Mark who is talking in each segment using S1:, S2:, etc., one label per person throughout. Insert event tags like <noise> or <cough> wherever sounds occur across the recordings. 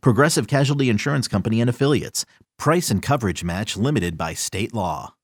S1: Progressive Casualty Insurance Company and Affiliates. Price and coverage match limited by state law.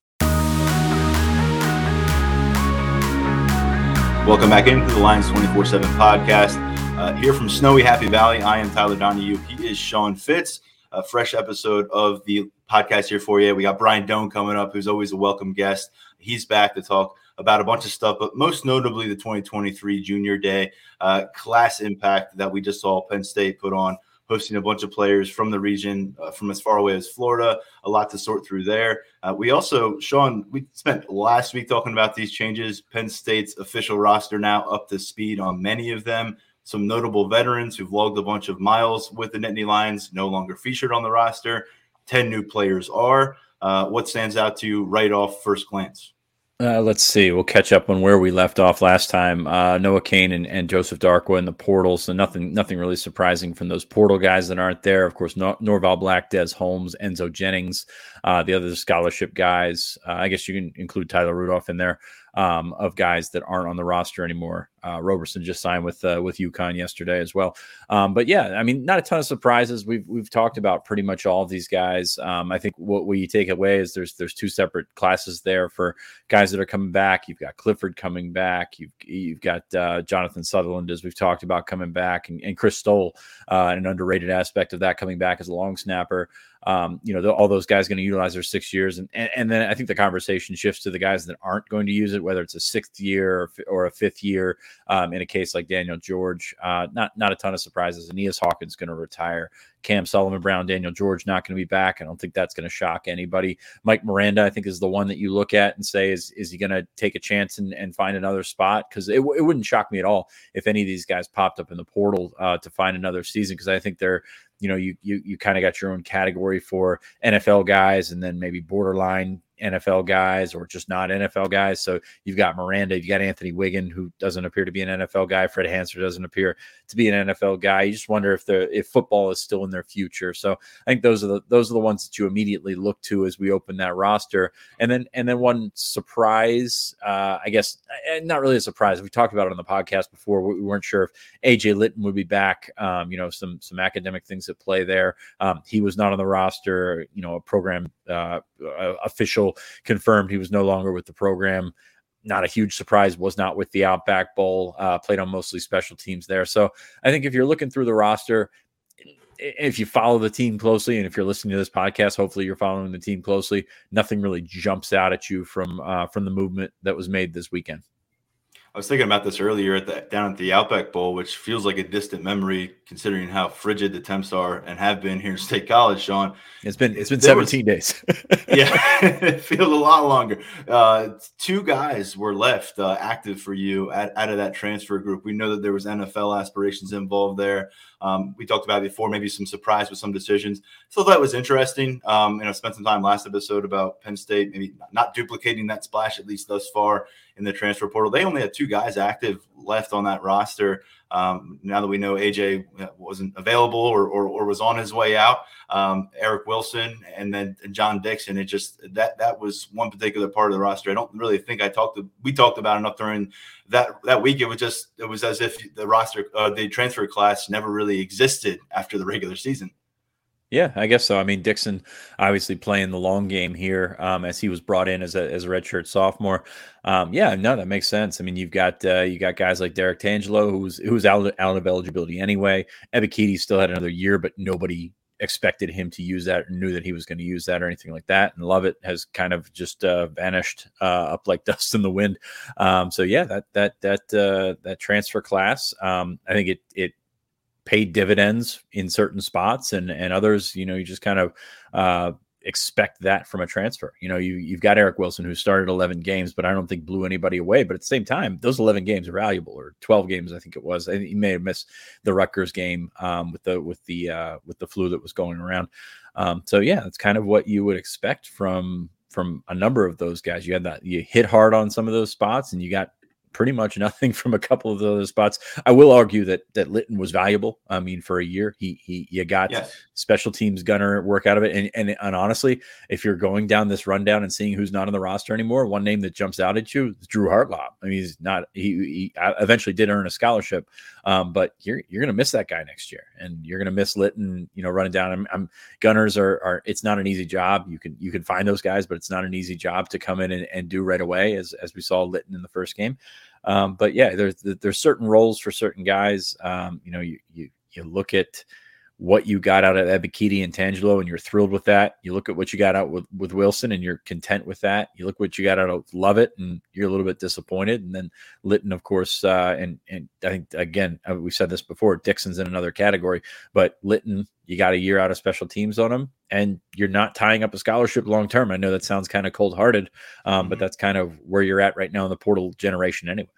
S2: Welcome back into the Lions 24 7 podcast. Uh, here from snowy Happy Valley, I am Tyler Donohue. He is Sean Fitz. A fresh episode of the podcast here for you. We got Brian Dohn coming up, who's always a welcome guest. He's back to talk about a bunch of stuff, but most notably the 2023 Junior Day uh, class impact that we just saw Penn State put on, hosting a bunch of players from the region, uh, from as far away as Florida. A lot to sort through there. Uh, we also, Sean, we spent last week talking about these changes. Penn State's official roster now up to speed on many of them. Some notable veterans who've logged a bunch of miles with the Nittany Lions no longer featured on the roster. 10 new players are. Uh, what stands out to you right off first glance?
S3: Uh, let's see. We'll catch up on where we left off last time. Uh, Noah Cain and, and, Joseph Darkwa in the portal. So nothing, nothing really surprising from those portal guys that aren't there. Of course, Nor- Norval Black, Des Holmes, Enzo Jennings, uh, the other scholarship guys. Uh, I guess you can include Tyler Rudolph in there um, of guys that aren't on the roster anymore. Uh, Roberson just signed with uh, with UConn yesterday as well. Um, but yeah, I mean, not a ton of surprises. We've we've talked about pretty much all of these guys. Um, I think what we take away is there's there's two separate classes there for guys that are coming back. You've got Clifford coming back. You've you've got uh, Jonathan Sutherland as we've talked about coming back, and, and Chris Stoll, uh, an underrated aspect of that coming back as a long snapper um, you know, the, all those guys going to utilize their six years, and, and, and then I think the conversation shifts to the guys that aren't going to use it, whether it's a sixth year or, or a fifth year. Um, in a case like Daniel George, uh, not not a ton of surprises. Aeneas Hawkins going to retire. Cam Sullivan, Brown, Daniel George not going to be back. I don't think that's going to shock anybody. Mike Miranda, I think, is the one that you look at and say, is is he going to take a chance and, and find another spot? Because it, it wouldn't shock me at all if any of these guys popped up in the portal uh, to find another season because I think they're you know you you you kind of got your own category for NFL guys and then maybe borderline NFL guys or just not NFL guys. So you've got Miranda, you've got Anthony Whigan, who doesn't appear to be an NFL guy. Fred Hansard doesn't appear to be an NFL guy. You just wonder if the if football is still in their future. So I think those are the those are the ones that you immediately look to as we open that roster. And then and then one surprise, uh, I guess not really a surprise. We talked about it on the podcast before. We weren't sure if AJ Lytton would be back. Um, you know, some some academic things at play there. Um, he was not on the roster. You know, a program uh, official confirmed he was no longer with the program. Not a huge surprise, was not with the Outback Bowl, uh, played on mostly special teams there. So I think if you're looking through the roster, if you follow the team closely and if you're listening to this podcast hopefully you're following the team closely. Nothing really jumps out at you from uh, from the movement that was made this weekend
S2: I was thinking about this earlier at the down at the Outback Bowl, which feels like a distant memory considering how frigid the temps are and have been here in State College. Sean,
S3: it's been it's been there 17 was, days. <laughs>
S2: yeah, <laughs> it feels a lot longer. Uh, two guys were left uh, active for you at, out of that transfer group. We know that there was NFL aspirations involved there. Um, we talked about before, maybe some surprise with some decisions. So that was interesting. Um, and I spent some time last episode about Penn State, maybe not duplicating that splash at least thus far in the transfer portal. They only had two guys active left on that roster. Um, now that we know AJ wasn't available or, or, or was on his way out, um, Eric Wilson and then John Dixon. It just that that was one particular part of the roster. I don't really think I talked to, we talked about enough during that that week. It was just it was as if the roster uh, the transfer class never really existed after the regular season.
S3: Yeah, I guess so. I mean, Dixon obviously playing the long game here um, as he was brought in as a as a redshirt sophomore. Um, yeah, no, that makes sense. I mean, you've got uh, you got guys like Derrick Tangelo, who's who's out out of eligibility anyway. Ebiketie still had another year, but nobody expected him to use that or knew that he was going to use that or anything like that. And Lovett has kind of just uh, vanished uh, up like <laughs> dust in the wind. Um, so yeah, that that that uh, that transfer class, um, I think it it paid dividends in certain spots and and others you know you just kind of uh expect that from a transfer. You know, you you've got Eric Wilson who started 11 games, but I don't think blew anybody away. But at the same time, those 11 games are valuable, or 12 games, I think it was. And he may have missed the Rutgers game um, with the with the uh, with the flu that was going around. Um, so yeah, it's kind of what you would expect from from a number of those guys. You had that you hit hard on some of those spots, and you got pretty much nothing <laughs> from a couple of those spots. I will argue that that Lytton was valuable. I mean, for a year, he he you got yes. special teams gunner work out of it. And, and and honestly, if you're going down this rundown and seeing who's not on the roster anymore, one name that jumps out at you is Drew Hartlaub. I mean, he's not he, he eventually did earn a scholarship, um, but you're you're gonna miss that guy next year, and you're gonna miss Lytton. You know, running down. I'm, I'm gunners are are it's not an easy job. You can you can find those guys, but it's not an easy job to come in and, and do right away, as as we saw Lytton in the first game. Um, but yeah, there's there's certain roles for certain guys. Um, you know, you you you look at what you got out of Ebiketie and Tangelo, and you're thrilled with that. You look at what you got out with, with Wilson, and you're content with that. You look what you got out of Lovett, and you're a little bit disappointed. And then Lytton, of course, uh, and and I think again uh, we said this before. Dixon's in another category, but Lytton, you got a year out of special teams on him, and you're not tying up a scholarship long term. I know that sounds kind of cold hearted, um, mm-hmm. but that's kind of where you're at right now in the portal generation, anyway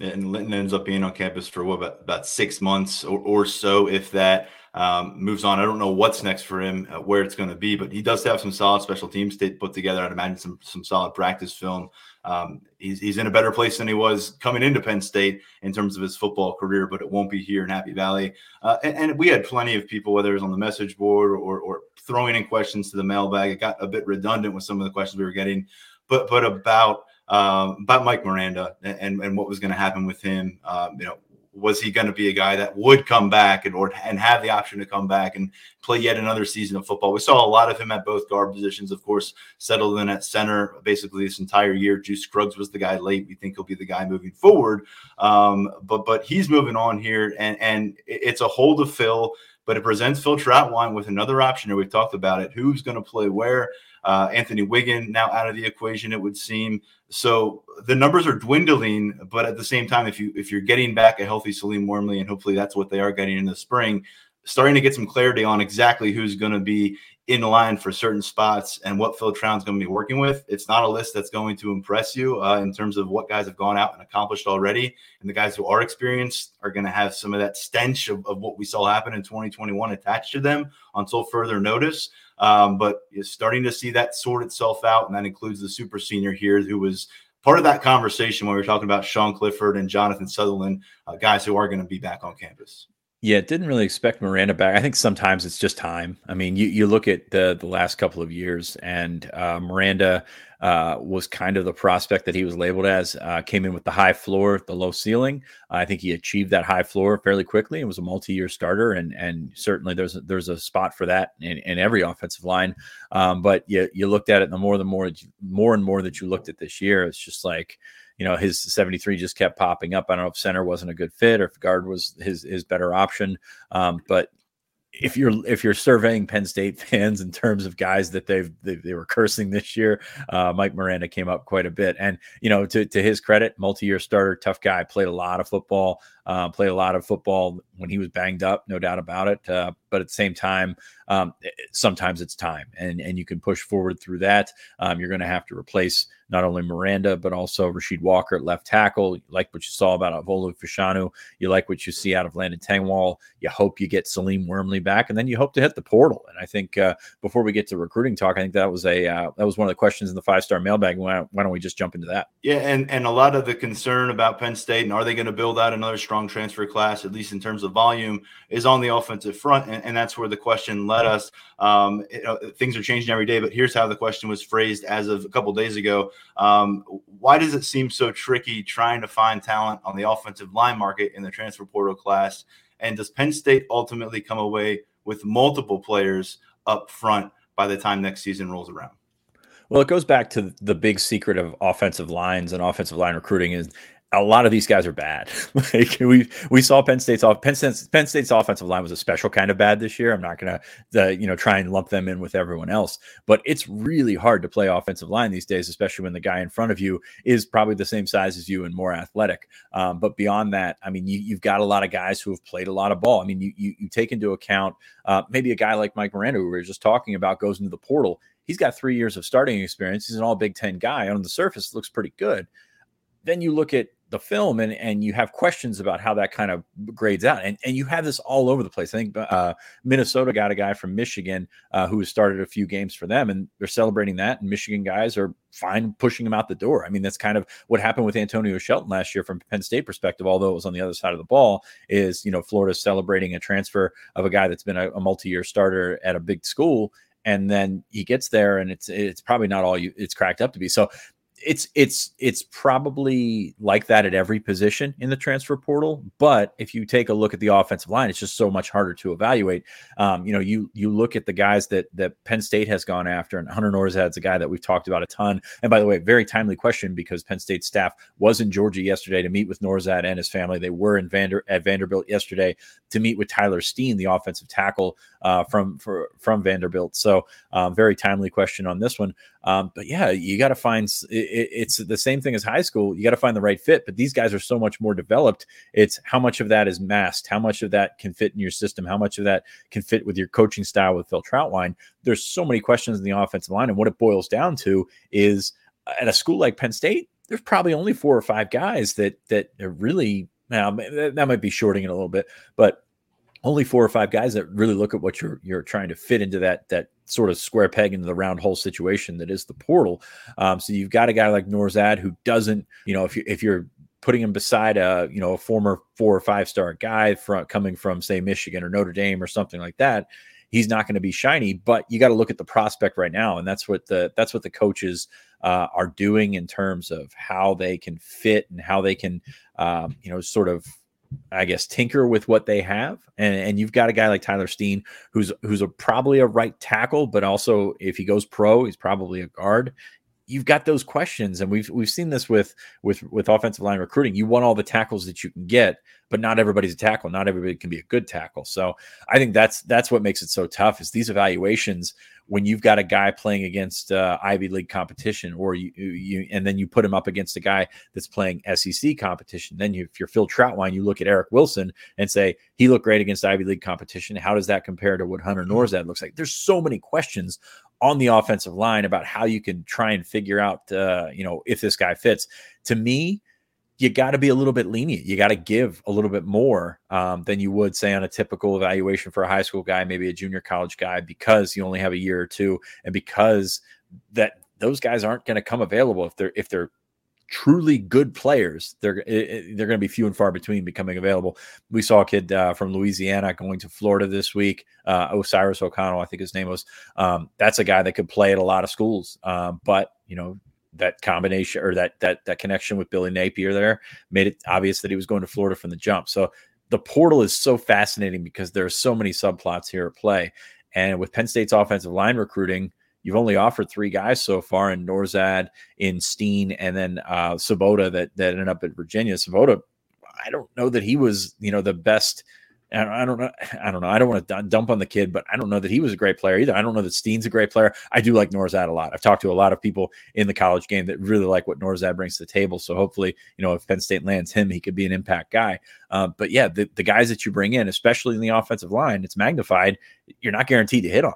S2: and Linton ends up being on campus for what about, about six months or, or so, if that um, moves on. I don't know what's next for him, uh, where it's going to be, but he does have some solid special teams to put together. I'd imagine some some solid practice film. Um, he's, he's in a better place than he was coming into Penn State in terms of his football career, but it won't be here in Happy Valley. Uh, and, and, we had plenty of people, whether it was on the message board or, or throwing in questions to the mailbag. It got a bit redundant with some of the questions we were getting, but but about um, about Mike Miranda and, and what was going to happen with him. Um, you know, was he going to be a guy that would come back and or and have the option to come back and play yet another season of football? We saw a lot of him at both guard positions, of course, settled in at center basically this entire year. Juice Scruggs was the guy late. We think he'll be the guy moving forward. Um, but but he's moving on here, and and it's a hole to fill. But it presents Phil Trautwein with another option. Or we've talked about it. Who's going to play where? Uh, Anthony Whigan now out of the equation, it would seem. So the numbers are dwindling, but at the same time, if you if you're getting back a healthy Salim Wormley, and hopefully that's what they are getting in the spring, starting to get some clarity on exactly who's going to be in line for certain spots and what Phil Trautwein's going to be working with. It's not a list that's going to impress you uh, in terms of what guys have gone out and accomplished already. And the guys who are experienced are going to have some of that stench of, of what we saw happen in 2021 attached to them until further notice. Um, but you're starting to see that sort itself out. And that includes the super senior here who was part of that conversation when we were talking about Sean Clifford and Jonathan Sutherland, uh, guys who are going to be back on campus.
S3: Yeah, didn't really expect Miranda back. I think sometimes it's just time. I mean, you, you look at the the last couple of years, and uh, Miranda uh, was kind of the prospect that he was labeled as. Uh, came in with the high floor, the low ceiling. I think he achieved that high floor fairly quickly and was a multi year starter. And and certainly there's a, there's a spot for that in, in every offensive line. Um, but you you looked at it, the more the more more and more that you looked at this year, it's just like you know his 73 just kept popping up. I don't know if center wasn't a good fit or if guard was his his better option. Um, but if you're if you're surveying Penn State <laughs> fans in terms of guys that they've they, they were cursing this year, uh, Mike Miranda came up quite a bit. And you know, to to his credit, multi-year starter, tough guy, played a lot of football, uh, played a lot of football when he was banged up, no doubt about it. Uh, but at the same time, um, sometimes it's time, and and you can push forward through that. Um, you're going to have to replace not only Miranda, but also Rasheed Walker at left tackle. You like what you saw about Olu Fashanu. You like what you see out of Landon Tengwall. You hope you get Salim Wormley back, and then you hope to hit the portal. And I think uh, before we get to recruiting talk, I think that was a uh, that was one of the questions in the five star mailbag. Why, why, don't we just jump into that?
S2: Yeah, and and a lot of the concern about Penn State and are they going to build out another strong transfer class, at least in terms of volume, is on the offensive front, and, and that's where the question led us. Um, things are changing every day, but here's how the question was phrased as of a couple days ago. Um, why does it seem so tricky trying to find talent on the offensive line market in the transfer portal class? And does Penn State ultimately come away with multiple players up front by the time next season rolls around?
S3: Well, it goes back to the big secret of offensive lines and offensive line recruiting is a lot of these guys are bad. <laughs> like we we saw Penn State's off Penn State's, Penn State's offensive line was a special kind of bad this year. I'm not gonna you know try and lump them in with everyone else, but it's really hard to play offensive line these days, especially when the guy in front of you is probably the same size as you and more athletic. Um, but beyond that, I mean, you, have got a lot of guys who have played a lot of ball. I mean, you you, you take into account uh, maybe a guy like Mike Miranda, who we were just talking about, goes into the portal. He's got three years of starting experience. He's an all Big Ten guy. On the surface, looks pretty good. Then you look at the film and and you have questions about how that kind of grades out. And and you have this all over the place. I think uh, minnesota got a guy from michigan uh, who has started a few games for them and they're celebrating that and michigan guys are fine pushing him out the door. I mean that's kind of what happened with antonio shelton last year from penn state perspective although it was on the other side of the ball is you know florida celebrating a transfer of a guy that's been a, a multi-year starter at a big school and then he gets there and it's it's probably not all you it's cracked up to be. So it's it's it's probably like that at every position in the transfer portal. But if you take a look at the offensive line, it's just so much harder to evaluate. Um, you know, you you look at the guys that that Penn State has gone after, and Hunter Nourzad's a guy that we've talked about a ton. And by the way, very timely question because Penn State staff was in Georgia yesterday to meet with Nourzad and his family. They were in Vander at Vanderbilt yesterday to meet with Tyler Steen, the offensive tackle uh, from for, from Vanderbilt. So um, very timely question on this one. Um, but yeah, you got to find it, it's the same thing as high school. You got to find the right fit. But these guys are so much more developed. It's how much of that is masked, how much of that can fit in your system, how much of that can fit with your coaching style with Phil Trautwein. There's so many questions in the offensive line, and what it boils down to is uh, at a school like Penn State, there's probably only four or five guys that that are really now that might be shorting it a little bit, but only four or five guys that really look at what you're you're trying to fit into that that sort of square peg into the round hole situation that is the portal. Um, so you've got a guy like Nourzad who doesn't, you know, if you if you're putting him beside a you know a former four or five star guy from coming from say Michigan or Notre Dame or something like that, he's not going to be shiny. But you got to look at the prospect right now, and that's what the that's what the coaches uh, are doing in terms of how they can fit and how they can um, you know sort of I guess tinker with what they have, and and you've got a guy like Tyler Steen who's who's a probably a right tackle, but also if he goes pro, he's probably a guard. You've got those questions, and we've we've seen this with with with offensive line recruiting. You want all the tackles that you can get, but not everybody's a tackle. Not everybody can be a good tackle. So I think that's that's what makes it so tough. Is these evaluations when you've got a guy playing against uh, Ivy League competition, or you, you, and then you put him up against a guy that's playing SEC competition. Then you, if you're Phil Trautwein, you look at Eric Wilson and say he looked great against Ivy League competition. How does that compare to what Hunter mm-hmm. Looks like? There's so many questions on the offensive line about how you can try and figure out, uh, you know, if this guy fits. To me, you got to be a little bit lenient. You got to give a little bit more um, than you would say on a typical evaluation for a high school guy, maybe a junior college guy, because you only have a year or two, and because that those guys aren't going to come available if they're if they're truly good players. They're they're going to be few and far between becoming available. We saw a kid uh, from Louisiana going to Florida this week. Uh, Osiris O'Connell, I think his name was. Um, that's a guy that could play at a lot of schools, uh, but you know that combination or that that that connection with Billy Napier there made it obvious that he was going to Florida from the jump. So the portal is so fascinating because there are so many subplots here at play. And with Penn State's offensive line recruiting, you've only offered three guys so far in Nourzad, in Steen, and then uh, Svoboda that that ended up at Virginia. Svoboda, I don't know that he was you know the best <sighs> I don't know. I don't know. I don't want to dump on the kid, but I don't know that he was a great player either. I don't know that Steen's a great player. I do like Nourzad a lot. I've talked to a lot of people in the college game that really like what Nourzad brings to the table. So hopefully, you know, if Penn State lands him, he could be an impact guy. Uh, but yeah, the, the guys that you bring in, especially in the offensive line, it's magnified. You're not guaranteed to hit on.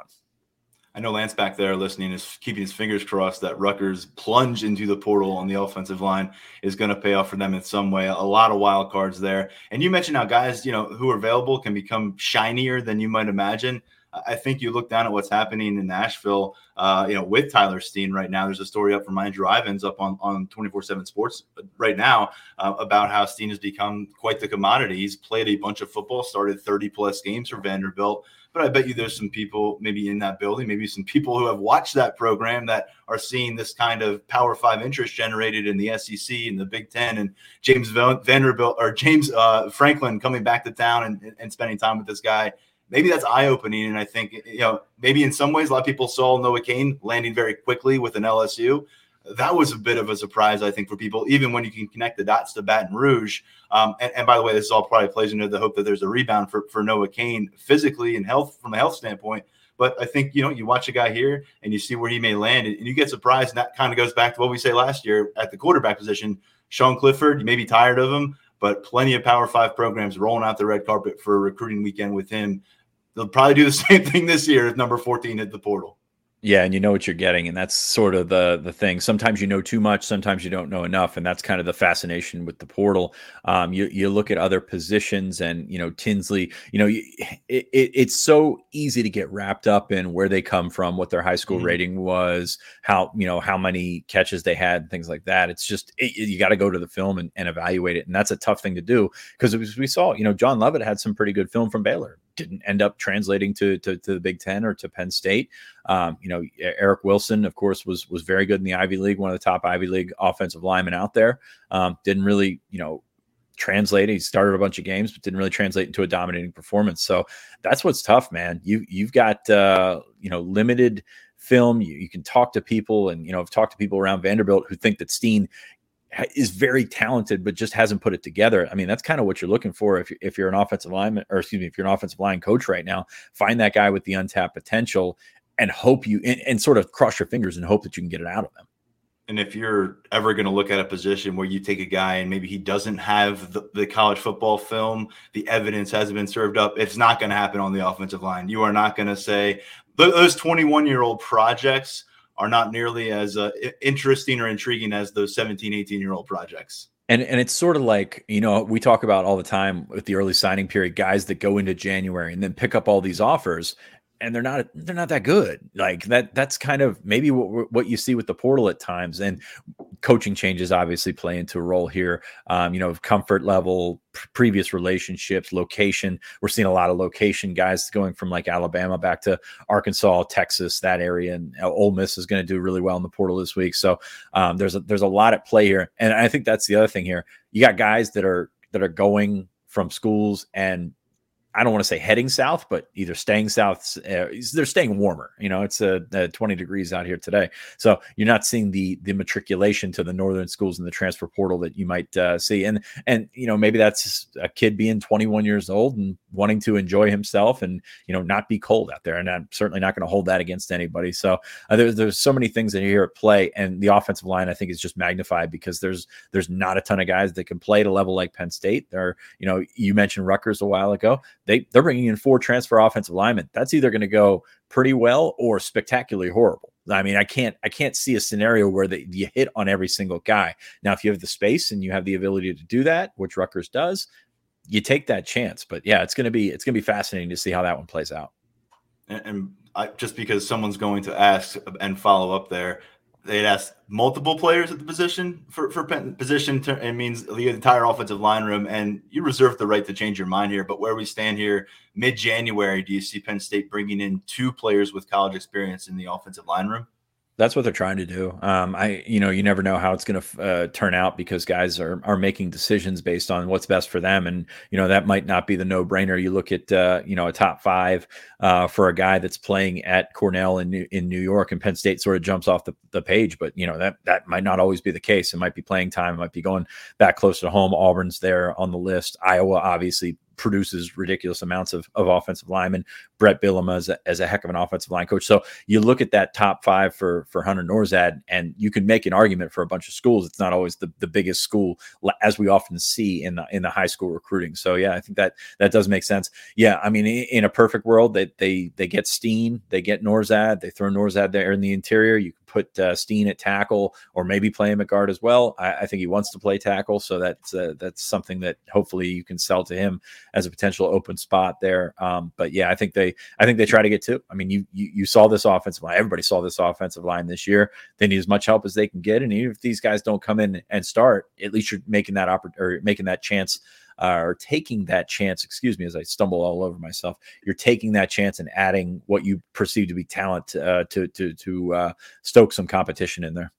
S2: I know Lance back there listening is keeping his fingers crossed that Rutgers plunge into the portal on the offensive line is going to pay off for them in some way. A lot of wild cards there. And you mentioned how guys, you know, who are available can become shinier than you might imagine. I think you look down at what's happening in Nashville, uh, you know, with Tyler Steen right now. There's a story up from Andrew Ivins up on on 24/7 Sports right now uh, about how Steen has become quite the commodity. He's played a bunch of football, started 30 plus games for Vanderbilt. But I bet you there's some people maybe in that building, maybe some people who have watched that program that are seeing this kind of Power Five interest generated in the SEC and the Big Ten, and James Vanderbilt or James uh, Franklin coming back to town and, and spending time with this guy maybe that's eye opening. And I think, you know, maybe in some ways, a lot of people saw Noah Cain landing very quickly with an LSU. That was a bit of a surprise, I think, for people, even when you can connect the dots to Baton Rouge. Um, and, and, by the way, this all probably plays into the hope that there's a rebound for, for Noah Cain physically and health from a health standpoint. But I think, you know, you watch a guy here and you see where he may land and you get surprised. And that kind of goes back to what we say last year at the quarterback position. Sean Clifford, you may be tired of him, but plenty of Power Five programs rolling out the red carpet for a recruiting weekend with him. They'll probably do the <laughs> same thing this year if number 14 hit the portal.
S3: Yeah, and you know what you're getting, and that's sort of the the thing. Sometimes you know too much, sometimes you don't know enough, and that's kind of the fascination with the portal. Um, you you look at other positions, and you know Tinsley. You know, it, it, it's so easy to get wrapped up in where they come from, what their high school mm-hmm. rating was, how you know how many catches they had, and things like that. It's just it, you got to go to the film and, and evaluate it, and that's a tough thing to do because we saw, you know, John Lovett had some pretty good film from Baylor didn't end up translating to, to, to the Big Ten or to Penn State. Um, you know, Eric Wilson, of course, was was very good in the Ivy League, one of the top Ivy League offensive linemen out there. Um, didn't really, you know, translate. He started a bunch of games, but didn't really translate into a dominating performance. So that's what's tough, man. You you've got uh, you know limited film. You, you can talk to people, and you know, I've talked to people around Vanderbilt who think that Steen is very talented, but just hasn't put it together. I mean, that's kind of what you're looking for if you're, if you're an offensive lineman, or excuse me, if you're an offensive line coach right now. Find that guy with the untapped potential and hope you and, and sort of cross your fingers and hope that you can get it out of them.
S2: And if you're ever going to look at a position where you take a guy and maybe he doesn't have the, the college football film, the evidence hasn't been served up, it's not going to happen on the offensive line. You are not going to say those 21 year old projects are not nearly as uh, interesting or intriguing as those 17, 18 year old projects.
S3: And, and it's sort of like, you know, we talk about all the time with the early signing period, guys that go into January and then pick up all these offers and they're not they're not that good. Like that that's kind of maybe what what you see with the portal at times. And coaching changes obviously play into a role here. Um, you know, comfort level, previous relationships, location. We're seeing a lot of location guys going from like Alabama back to Arkansas, Texas, that area, and Ole Miss is going to do really well in the portal this week. So um, there's a, there's a lot at play here, and I think that's the other thing here. You got guys that are that are going from schools and I don't want to say heading south, but either staying south. Uh, they're staying warmer. You know, it's uh, uh, 20 degrees out here today, so you're not seeing the the matriculation to the northern schools in the transfer portal that you might uh, see. And and you know maybe that's a kid being 21 years old and wanting to enjoy himself and you know not be cold out there. And I'm certainly not going to hold that against anybody. So uh, there's there's so many things that are here at play, and the offensive line I think is just magnified because there's there's not a ton of guys that can play at a level like Penn State. There, you know, you mentioned Rutgers a while ago they they're bringing in four transfer offensive linemen. That's either going to go pretty well or spectacularly horrible. I mean, I can't I can't see a scenario where the, you hit on every single guy. Now, if you have the space and you have the ability to do that, which Rutgers does, you take that chance. But yeah, it's going to be it's going to be fascinating to see how that one plays out.
S2: And, and I, just because someone's going to ask and follow up there, they'd ask multiple players at the position for for position. It means the entire offensive line room, and you reserve the right to change your mind here. But where we stand here, mid January, do you see Penn State bringing in two players with college experience in the offensive line room?
S3: That's what they're trying to do. Um, I, you know, you never know how it's going to uh, turn out because guys are are making decisions based on what's best for them, and you know that might not be the no brainer. You look at uh, you know a top five uh, for a guy that's playing at Cornell in in New York, and Penn State sort of jumps off the, the page, but you know that that might not always be the case. It might be playing time, it might be going back close to home. Auburn's there on the list. Iowa obviously produces ridiculous amounts of, of offensive linemen. Bret Bielema as a, as a heck of an offensive line coach. So you look at that top five for for Hunter Nourzad, and you can make an argument for a bunch of schools. It's not always the, the biggest school, as we often see in the in the high school recruiting. So yeah, I think that that does make sense. Yeah, I mean, in a perfect world, that they, they they get Steen, they get Nourzad, they throw Nourzad there in the interior. You put uh, Steen at tackle or maybe play him at guard as well. I, I think he wants to play tackle, so that's uh, that's something that hopefully you can sell to him as a potential open spot there. Um, but yeah, I think they I think they try to get two. I mean, you, you you saw this offensive line. Everybody saw this offensive line this year. They need as much help as they can get, and even if these guys don't come in and start, at least you're making that oppor- or making that chance uh, or taking that chance, excuse me, as I stumble all over myself, you're taking that chance and adding what you perceive to be talent uh, to to to uh, stoke some competition in there.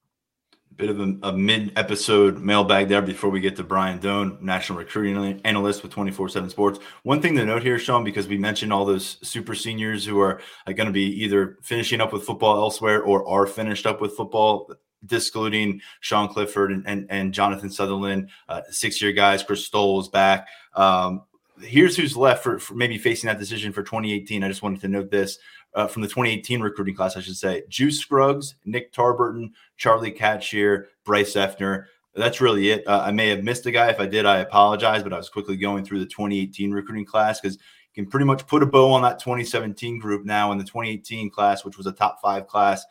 S2: Bit of a, a mid-episode mailbag there before we get to Brian Dohn, national recruiting analyst with 24/7 Sports. One thing to note here, Sean, because we mentioned all those super seniors who are, are going to be either finishing up with football elsewhere or are finished up with football discluding Sean Clifford and, and, and Jonathan Sutherland, uh, six year guys. Chris Stoll is back. Um, here's who's left for, for, maybe facing that decision for 2018. I just wanted to note this uh, from the 2018 recruiting class, I should say. Juice Scruggs, Nick Tarburton, Charlie Katshir, Bryce Effner. That's really it. Uh, I may have missed a guy. If I did, I apologize, but I was quickly going through the 2018 recruiting class because you can pretty much put a bow on that 2017 group now in the 2018 class, which was a top five class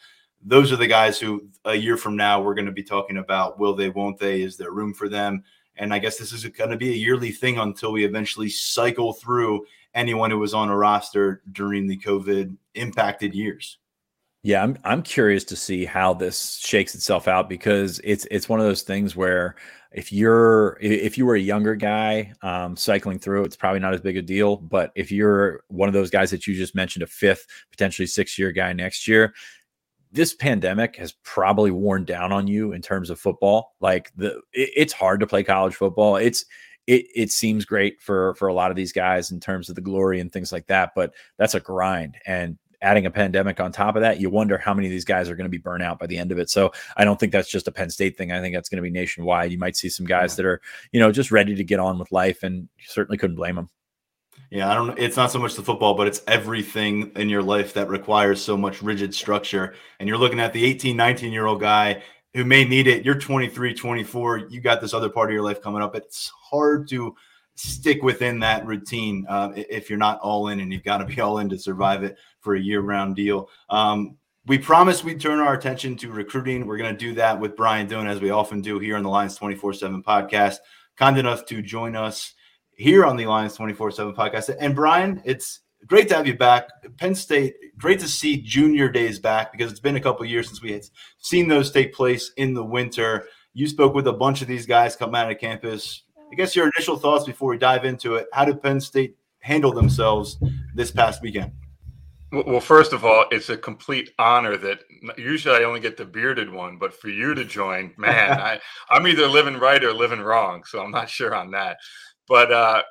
S2: those are the guys who a year from now we're going to be talking about will they won't they? Is there room for them? And i guess this is going to be a yearly thing until we eventually cycle through anyone who was on a roster during the covid impacted years.
S3: Yeah i'm i'm curious to see how this shakes itself out because it's it's one of those things where if you're if you were a younger guy um, cycling through it's probably not as big a deal. But if you're one of those guys that you just mentioned a fifth potentially six year guy next year this pandemic has probably worn down on you in terms of football. Like the it, it's hard to play college football. It's it it seems great for for a lot of these guys in terms of the glory and things like that, but that's a grind and adding a pandemic on top of that, you wonder how many of these guys are going to be burnt out by the end of it. So I don't think that's just a Penn State thing. I think that's going to be nationwide. You might see some guys that are, you know, just ready to get on with life and certainly couldn't blame them.
S2: Yeah, I don't it's not so much the football, but it's everything in your life that requires so much rigid structure. And you're looking at the 18, 19 year old guy who may need it. You're 23, 24, you got this other part of your life coming up. It's hard to stick within that routine uh, if you're not all in, and you've got to be all in to survive it for a year round deal. Um, we promised we'd turn our attention to recruiting. We're going to do that with Brian Dohn, as we often do here on the Lions 24 7 podcast. Kind enough to join us here on the Lions 24 7 podcast. And Brian, it's great to have you back. Penn State, great to see junior days back because it's been a couple years since we had seen those take place in the winter. You spoke with a bunch of these guys coming out of campus. I guess your initial thoughts before we dive into it. How did Penn State handle themselves this past weekend?
S4: Well, first of all, it's a complete honor that usually I only get the bearded one, but for you to join, man, <laughs> I, I'm either living right or living wrong. So I'm not sure on that. But uh,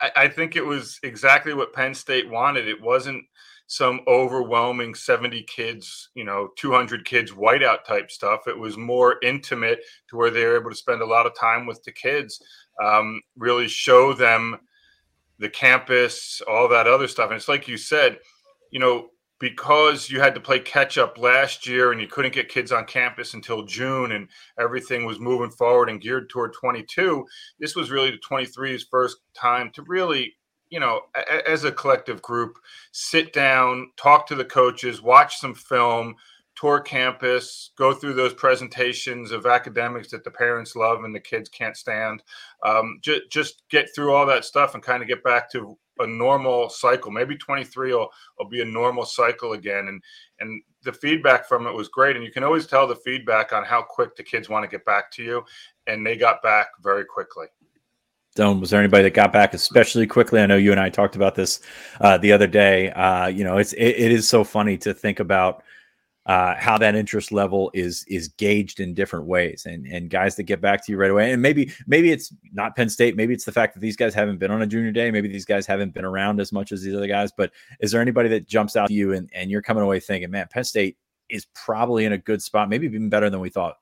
S4: I, I think it was exactly what Penn State wanted. It wasn't some overwhelming 70 kids, you know, 200 kids whiteout type stuff. It was more intimate to where they were able to spend a lot of time with the kids, um, really show them the campus, all that other stuff. And it's like you said, you know, because you had to play catch up last year and you couldn't get kids on campus until June and everything was moving forward and geared toward 22, this was really the 23's first time to really, you know, a- as a collective group, sit down, talk to the coaches, watch some film, tour campus, go through those presentations of academics that the parents love and the kids can't stand. Um, just, just get through all that stuff and kind of get back to a normal cycle. Maybe 23 will, will be a normal cycle again. And and the feedback from it was great. And you can always tell the feedback on how quick the kids want to get back to you. And they got back very quickly.
S3: Dohn, was there anybody that got back especially quickly? I know you and I talked about this uh, the other day. Uh, you know, it's it, it is so funny to think about uh, how that interest level is is gauged in different ways. And and guys that get back to you right away and maybe maybe it's not penn state maybe it's the fact that these guys haven't been on a junior day maybe these guys haven't been around as much as these other guys but is there anybody that jumps out to you and, and you're coming away thinking man penn state is probably in a good spot maybe even better than we thought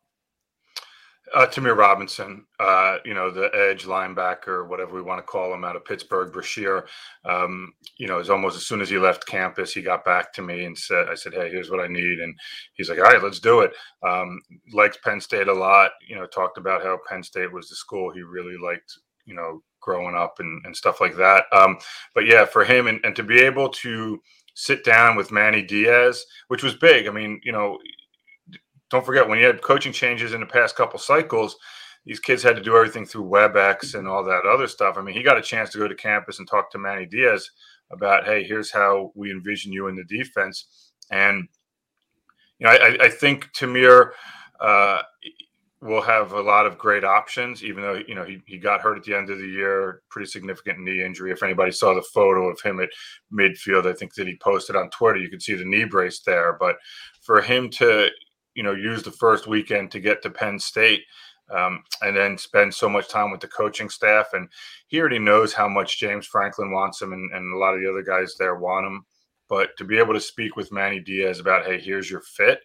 S4: uh, Tamir Robinson, uh, you know, the edge linebacker, whatever we want to call him, out of Pittsburgh, Brashear. Um, you know, is almost as soon as he left campus, he got back to me and said, "I said, hey, here's what I need," and he's like, "All right, let's do it." Um, likes Penn State a lot. You know, talked about how Penn State was the school he really liked. You know, growing up and, and stuff like that. Um, but yeah, for him and, and to be able to sit down with Manny Diaz, which was big. I mean, you know, don't forget when you had coaching changes in the past couple cycles, these kids had to do everything through WebEx and all that other stuff. I mean, he got a chance to go to campus and talk to Manny Diaz about, hey, here's how we envision you in the defense. And you know, I, I think Tamir uh, will have a lot of great options, even though you know he, he got hurt at the end of the year, pretty significant knee injury. If anybody saw the photo of him at midfield, I think that he posted on Twitter, you could see the knee brace there. But for him to you know use the first weekend to get to Penn State. Um, and then spend so much time with the coaching staff. And he already knows how much James Franklin wants him, and, and a lot of the other guys there want him. But to be able to speak with Manny Diaz about, hey, here's your fit,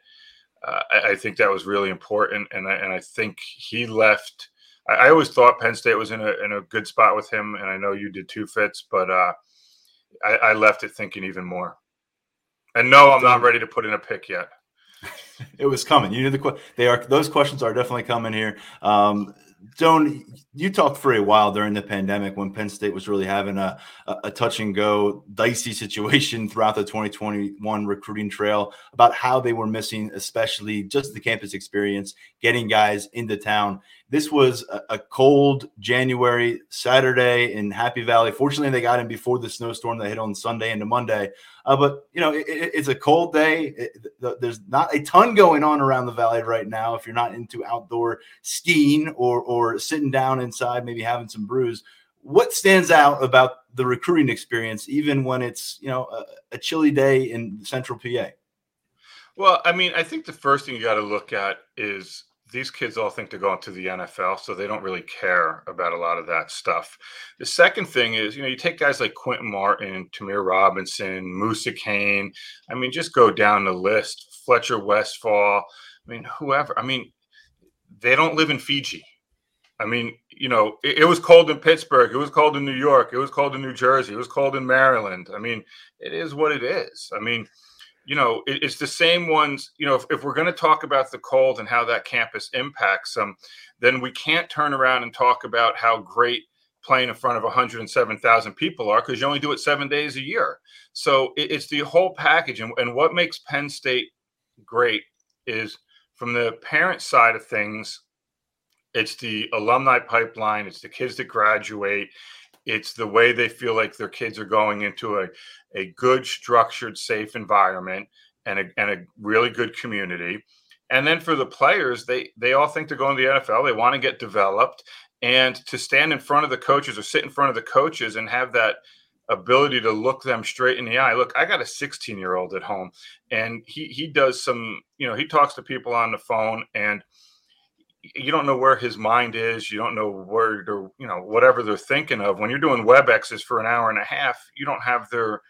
S4: uh, I, I, think that was really important, and I, and I think he left. I, I, always thought Penn State was in a in a good spot with him, and I know you did two fits, but uh, I, left it thinking even more. And no, I'm not ready to put in a pick yet. <laughs>
S2: it was coming. You knew the they are those questions are definitely coming here. Um, Dohn, you talked for a while during the pandemic when Penn State was really having a, a, touch and go, dicey situation throughout the 2021 recruiting trail about how they were missing, especially just the campus experience, getting guys into town. This was a, a cold January Saturday in Happy Valley. Fortunately, they got in before the snowstorm that hit on Sunday into Monday. Uh, but you know, it, it's a cold day. It, there's not a ton going on around the valley right now. If you're not into outdoor skiing or or sitting down inside, maybe having some brews. What stands out about the recruiting experience, even when it's you know a, a chilly day in Central PA?
S4: Well, I mean, I think the first thing you got to look at is these kids all think they're going to the NFL, so they don't really care about a lot of that stuff. The second thing is, you know, you take guys like Quinton Martin, Tamir Robinson, Musa Kane. I mean, just go down the list. Fletcher Westphal. I mean, whoever. I mean, they don't live in Fiji. I mean, you know, it, it was cold in Pittsburgh. It was cold in New York. It was cold in New Jersey. It was cold in Maryland. I mean, it is what it is. I mean, you know, it, it's the same ones. You know, if, if we're going to talk about the cold and how that campus impacts them, then we can't turn around and talk about how great playing in front of 107,000 people are because you only do it seven days a year. So it, it's the whole package. And, and what makes Penn State great is from the parent side of things, it's the alumni pipeline, it's the kids that graduate, it's the way they feel like their kids are going into a, a good, structured, safe environment and a, and a really good community. And then for the players, they they all think they're going to the NFL. They want to get developed, and to stand in front of the coaches or sit in front of the coaches and have that ability to look them straight in the eye. Look, I got a 16 year old at home, and he he does some. You know, he talks to people on the phone, and you don't know where his mind is. You don't know where they're, you know, whatever they're thinking of. When you're doing WebExes for an hour and a half, you don't have their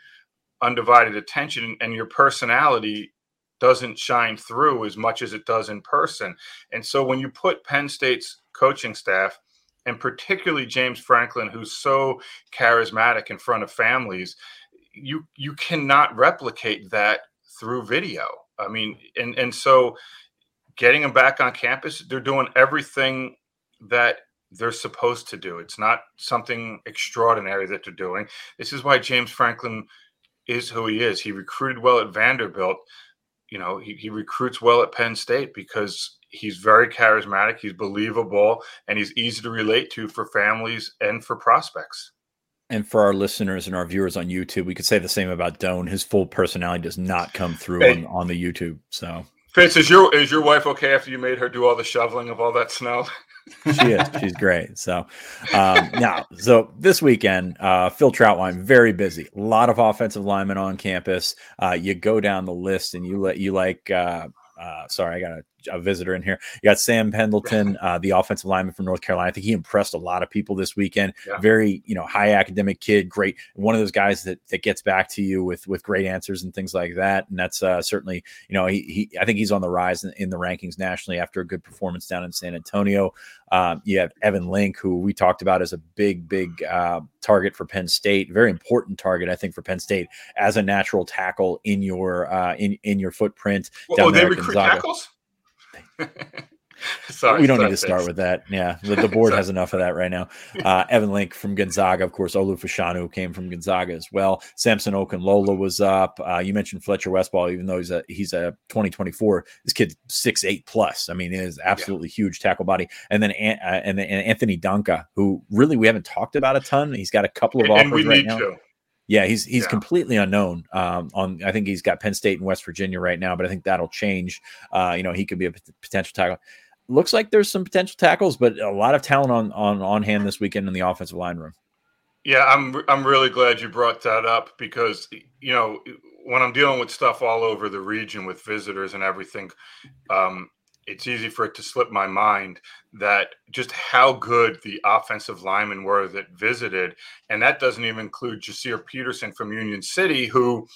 S4: undivided attention and your personality doesn't shine through as much as it does in person. And so when you put Penn State's coaching staff and particularly James Franklin, who's so charismatic in front of families, you you cannot replicate that through video. I mean, and and so getting them back on campus, they're doing everything that they're supposed to do. It's not something extraordinary that they're doing. This is why James Franklin is who he is. He recruited well at Vanderbilt. You know, he, he recruits well at Penn State because he's very charismatic, he's believable, and he's easy to relate to for families and for prospects.
S3: And for our listeners and our viewers on YouTube, we could say the same about Dohn. His full personality does not come through hey, on, on the YouTube. So
S4: Fitz, is your is your wife okay after you made her do all the shoveling of all that snow?
S3: she is. She's great. So um, now, so this weekend, uh, Phil Trautwein very busy. A lot of offensive linemen on campus. Uh, you go down the list, and you let you like. Uh, uh, sorry, I got a visitor in here. You got Sam Pendleton, <laughs> uh, the offensive lineman from North Carolina. I think he impressed a lot of people this weekend. Yeah. Very, you know, high academic kid, great. One of those guys that that gets back to you with with great answers and things like that. And that's uh, certainly, you know, he, he I think he's on the rise in, in, the rankings nationally after a good performance down in San Antonio. Um, you have Evan Link, who we talked about as a big, big uh, target for Penn State. Very important target, I think, for Penn State as a natural tackle in your uh, in in your footprint.
S4: Well, oh, they recruit Gonzaga. tackles. <laughs>
S3: Sorry, we don't need to start with that. Yeah, the, the board has enough of that right now. Uh, Evan Link from Gonzaga, of course. Olu Fashanu came from Gonzaga as well. Samson Okunlola was up. Uh, you mentioned Fletcher Westphal, even though he's a he's a 2024. This kid's six eight plus. I mean, it is absolutely yeah. huge tackle body. And then uh, and then Anthony Donkoh, who really we haven't talked about a ton. He's got a couple of offers and right now. To. Yeah, he's he's yeah. completely unknown. Um, on I think he's got Penn State and West Virginia right now, but I think that'll change. Uh, you know, he could be a p- potential tackle. Looks like there's some potential tackles, but a lot of talent on on on hand this weekend in the offensive line room.
S4: Yeah, I'm I'm really glad you brought that up because you know when I'm dealing with stuff all over the region with visitors and everything, um, it's easy for it to slip my mind that just how good the offensive linemen were that visited. And that doesn't even include Jasir Peterson from Union City, who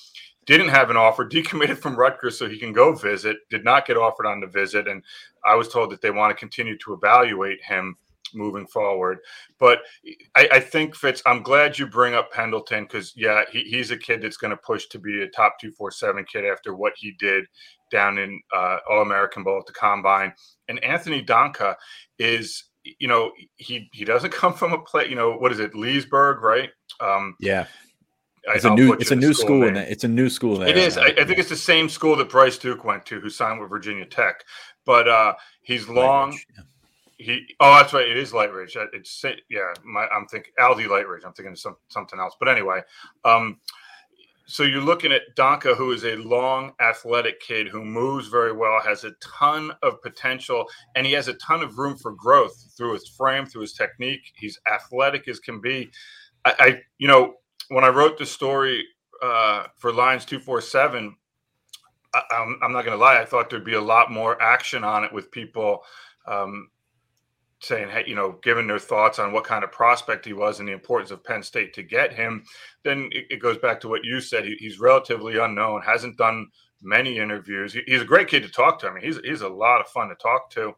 S4: didn't have an offer, <laughs> decommitted from Rutgers so he can go visit, did not get offered on the visit. And I was told that they want to continue to evaluate him moving forward. But I, I think Fitz, I'm glad you bring up Pendleton because yeah, he, he's a kid that's going to push to be a top two four seven kid after what he did down in uh, All American Bowl at the Combine. And Anthony Donkoh is, you know, he he doesn't <laughs> come from a play. You know, what is it, Leesburg, right?
S3: Um, yeah. It's a new it's a new school, and it's a new school.
S4: There. It is. I, I, think it's the same school that Bryce Duke went to, who signed with Virginia Tech. But uh, he's long. Yeah he oh that's right it is Lightridge it's yeah my, i'm thinking Aldie Lightridge i'm thinking of some, something else but anyway um so you're looking at Donkoh, who is a long athletic kid who moves very well, has a ton of potential, and he has a ton of room for growth through his frame, through his technique. He's athletic as can be. I, I you know, when I wrote the story uh, for Lions two four seven, I'm, I'm not going to lie, I thought there'd be a lot more action on it with people um, saying, hey, you know, given their thoughts on what kind of prospect he was and the importance of Penn State to get him, then it, it goes back to what you said. He, he's relatively unknown, hasn't done many interviews. He, he's a great kid to talk to. I mean, he's he's a lot of fun to talk to,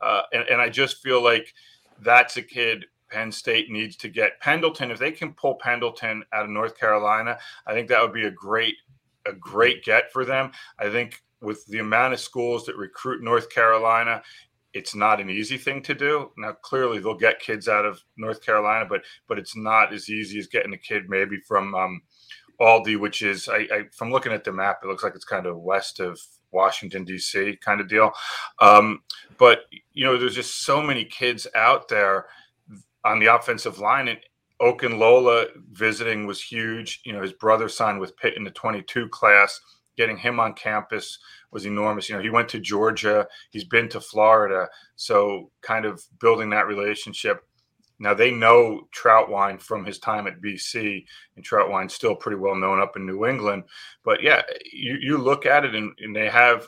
S4: uh, and, and I just feel like that's a kid Penn State needs to get. Pendleton, if they can pull Pendleton out of North Carolina, I think that would be a great a great get for them. I think with the amount of schools that recruit North Carolina, it's not an easy thing to do. Now, clearly, they'll get kids out of North Carolina, but but it's not as easy as getting a kid maybe from um, Aldie, which is I, I, from looking at the map, it looks like it's kind of west of Washington D.C. kind of deal. Um, but you know, there's just so many kids out there on the offensive line, and Oak and Okunlola visiting was huge. You know, his brother signed with Pitt in the 22 class. Getting him on campus was enormous. You know, he went to Georgia, he's been to Florida, so kind of building that relationship. Now they know Trautwein from his time at BC, and Trautwein's still pretty well known up in New England. But yeah, you, you look at it, and, and they have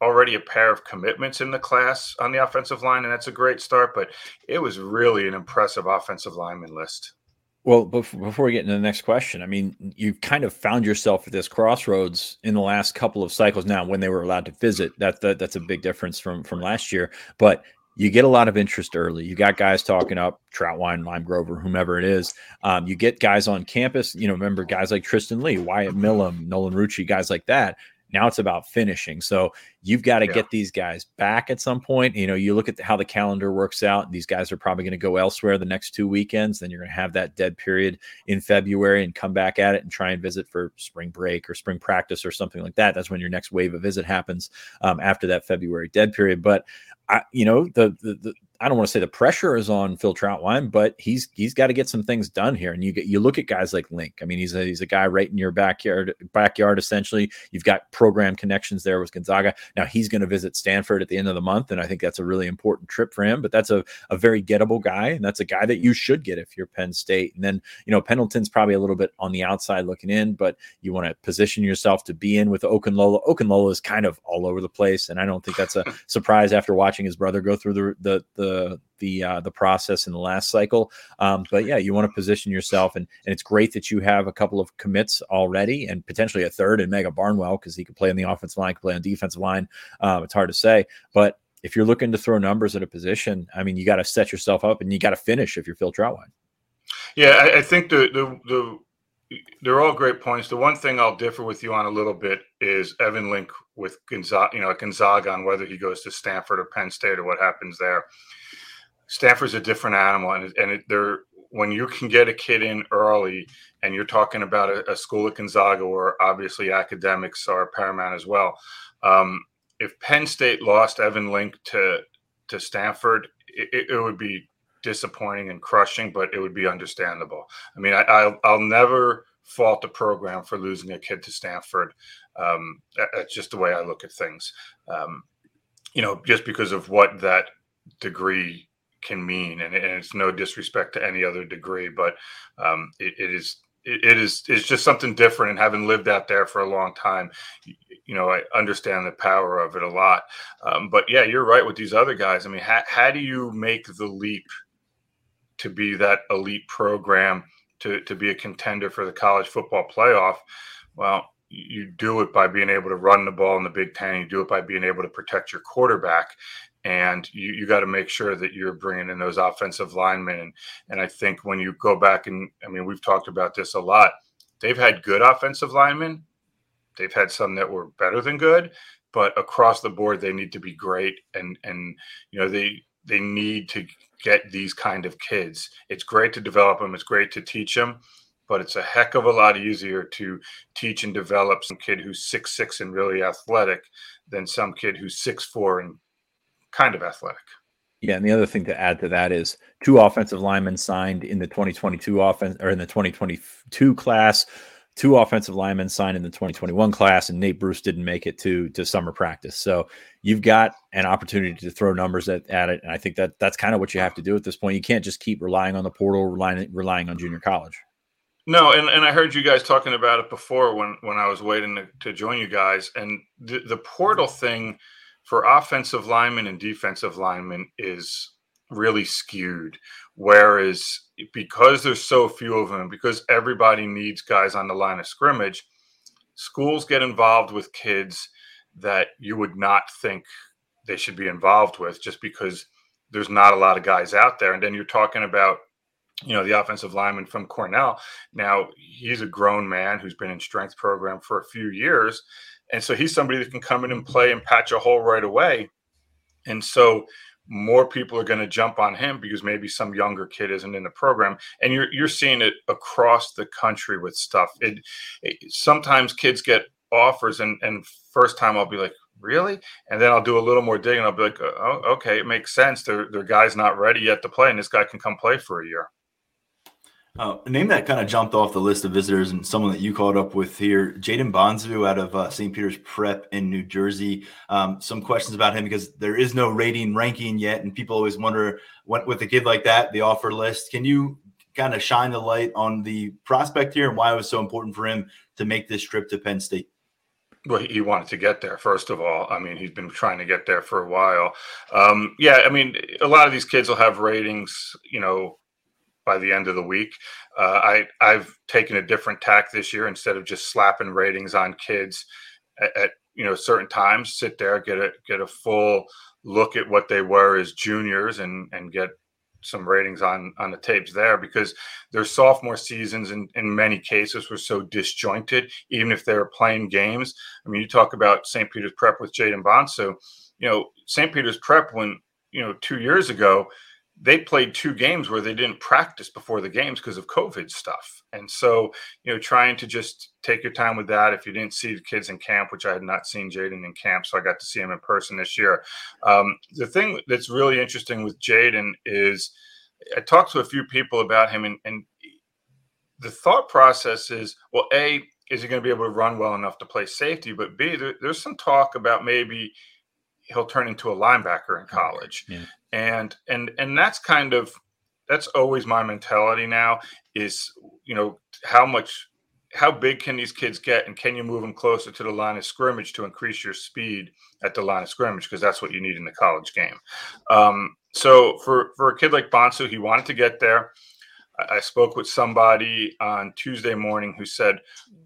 S4: already a pair of commitments in the class on the offensive line, and that's a great start. But it was really an impressive offensive lineman list.
S3: Well, before we get into the next question, I mean, you kind of found yourself at this crossroads in the last couple of cycles. Now, when they were allowed to visit, that, that that's a big difference from from last year. But you get a lot of interest early. You got guys talking up Trautwein, Lime Grover, whomever it is. Um, you get guys on campus. You know, remember guys like Tristan Leigh, Wyatt Milum, Nolan Rucci, guys like that. Now it's about finishing. So you've got to yeah. get these guys back at some point. You know, you look at the, how the calendar works out. These guys are probably going to go elsewhere the next two weekends. Then you're going to have that dead period in February and come back at it and try and visit for spring break or spring practice or something like that. That's when your next wave of visit happens um, after that February dead period. But I, you know, the, the, the I don't want to say the pressure is on Phil Trautwein, but he's he's got to get some things done here. And you get you look at guys like Link. I mean, he's a he's a guy right in your backyard backyard essentially. You've got program connections there with Gonzaga. Now he's going to visit Stanford at the end of the month, and I think that's a really important trip for him. But that's a, a very gettable guy, and that's a guy that you should get if you're Penn State. And then you know Pendleton's probably a little bit on the outside looking in, but you want to position yourself to be in with Okunlola. Okunlola is kind of all over the place, and I don't think that's a <laughs> surprise after watching his brother go through the the the the uh, the process in the last cycle. Um, but yeah, you want to position yourself, and and it's great that you have a couple of commits already, and potentially a third in Mega Barnwell because he could play on the offensive line, could play on defensive line. Um, it's hard to say, but if you're looking to throw numbers at a position, I mean, you got to set yourself up, and you got to finish if you're Phil Trautwein.
S4: Yeah, I, I think the the the they're all great points. The one thing I'll differ with you on a little bit is Evan Link with Gonzaga, you know, Gonzaga on whether he goes to Stanford or Penn State or what happens there. Stanford's a different animal, and and it, they're when you can get a kid in early, and you're talking about a, a school at Gonzaga, where obviously academics are paramount as well. Um, if Penn State lost Evan Link to to Stanford, it, it, would be disappointing and crushing, but it would be understandable. I mean, I, I'll, I'll never fault the program for losing a kid to Stanford. Um, that's just the way I look at things. Um, you know, just because of what that degree can mean, and, and it's no disrespect to any other degree, but um, it, it is it, it is it's just something different. And having lived out there for a long time, you, know, I understand the power of it a lot. Um, but yeah, you're right with these other guys. I mean, how, how do you make the leap to be that elite program to to be a contender for the college football playoff? Well, you do it by being able to run the ball in the Big Ten. You do it by being able to protect your quarterback, and you, you got to make sure that you're bringing in those offensive linemen. And, and I think when you go back and I mean, we've talked about this a lot. They've had good offensive linemen. They've had some that were better than good, but across the board, they need to be great. And and you know they they need to get these kind of kids. It's great to develop them. It's great to teach them but it's a heck of a lot easier to teach and develop some kid who's six six and really athletic than some kid who's six four and kind of athletic.
S3: Yeah, and the other thing to add to that is two offensive linemen signed in the 2022 offense or in the 2022 class. Two offensive linemen signed in the 2021 class, and Nate Bruce didn't make it to to summer practice. So you've got an opportunity to throw numbers at, at it, and I think that that's kind of what you have to do at this point. You can't just keep relying on the portal, relying relying on junior college.
S4: No, and, and I heard you guys talking about it before when, when I was waiting to, to join you guys. And the, the portal thing for offensive linemen and defensive linemen is really skewed. Whereas because there's so few of them, because everybody needs guys on the line of scrimmage, schools get involved with kids that you would not think they should be involved with just because there's not a lot of guys out there. And then you're talking about you know, the offensive lineman from Cornell. Now he's a grown man who's been in strength program for a few years. And so he's somebody that can come in and play and patch a hole right away. And so more people are going to jump on him because maybe some younger kid isn't in the program. And you're you're seeing it across the country with stuff. It, it sometimes kids get offers and and first time I'll be like really? And then I'll do a little more digging. I'll be like oh, okay it makes sense. Their their guy's not ready yet to play and this guy can come play for a year
S2: uh, a name that kind of jumped off the list of visitors and someone that you caught up with here, Jaden Bonsu out of uh, St. Peter's Prep in New Jersey. Um, some questions about him because there is no rating ranking yet, and people always wonder what with a kid like that, the offer list. Can you kind of shine the light on the prospect here and why it was so important for him to make this trip to Penn State?
S4: Well, he wanted to get there, first of all. I mean, he's been trying to get there for a while. Um, yeah, I mean, a lot of these kids will have ratings, you know, by the end of the week. Uh, I I've taken a different tack this year instead of just slapping ratings on kids at, at you know certain times. Sit there, get a get a full look at what they were as juniors, and and get some ratings on on the tapes there because their sophomore seasons in, in many cases were so disjointed even if they were playing games i mean you talk about st peter's prep with jaden bonsu you know st peter's prep when you know two years ago they played two games where they didn't practice before the games because of COVID stuff. And so, you know, trying to just take your time with that. If you didn't see the kids in camp, which I had not seen Jaden in camp, so I got to see him in person this year. Um, the thing that's really interesting with Jaden is I talked to a few people about him, and, and the thought process is well, A, is he going to be able to run well enough to play safety? But B, there, there's some talk about maybe he'll turn into a linebacker in college. Yeah. And and and that's kind of that's always my mentality now is you know how much how big can these kids get and can you move them closer to the line of scrimmage to increase your speed at the line of scrimmage? Because that's what you need in the college game. Um, so for for a kid like bonsu he wanted to get there. I, spoke with somebody on tuesday morning who said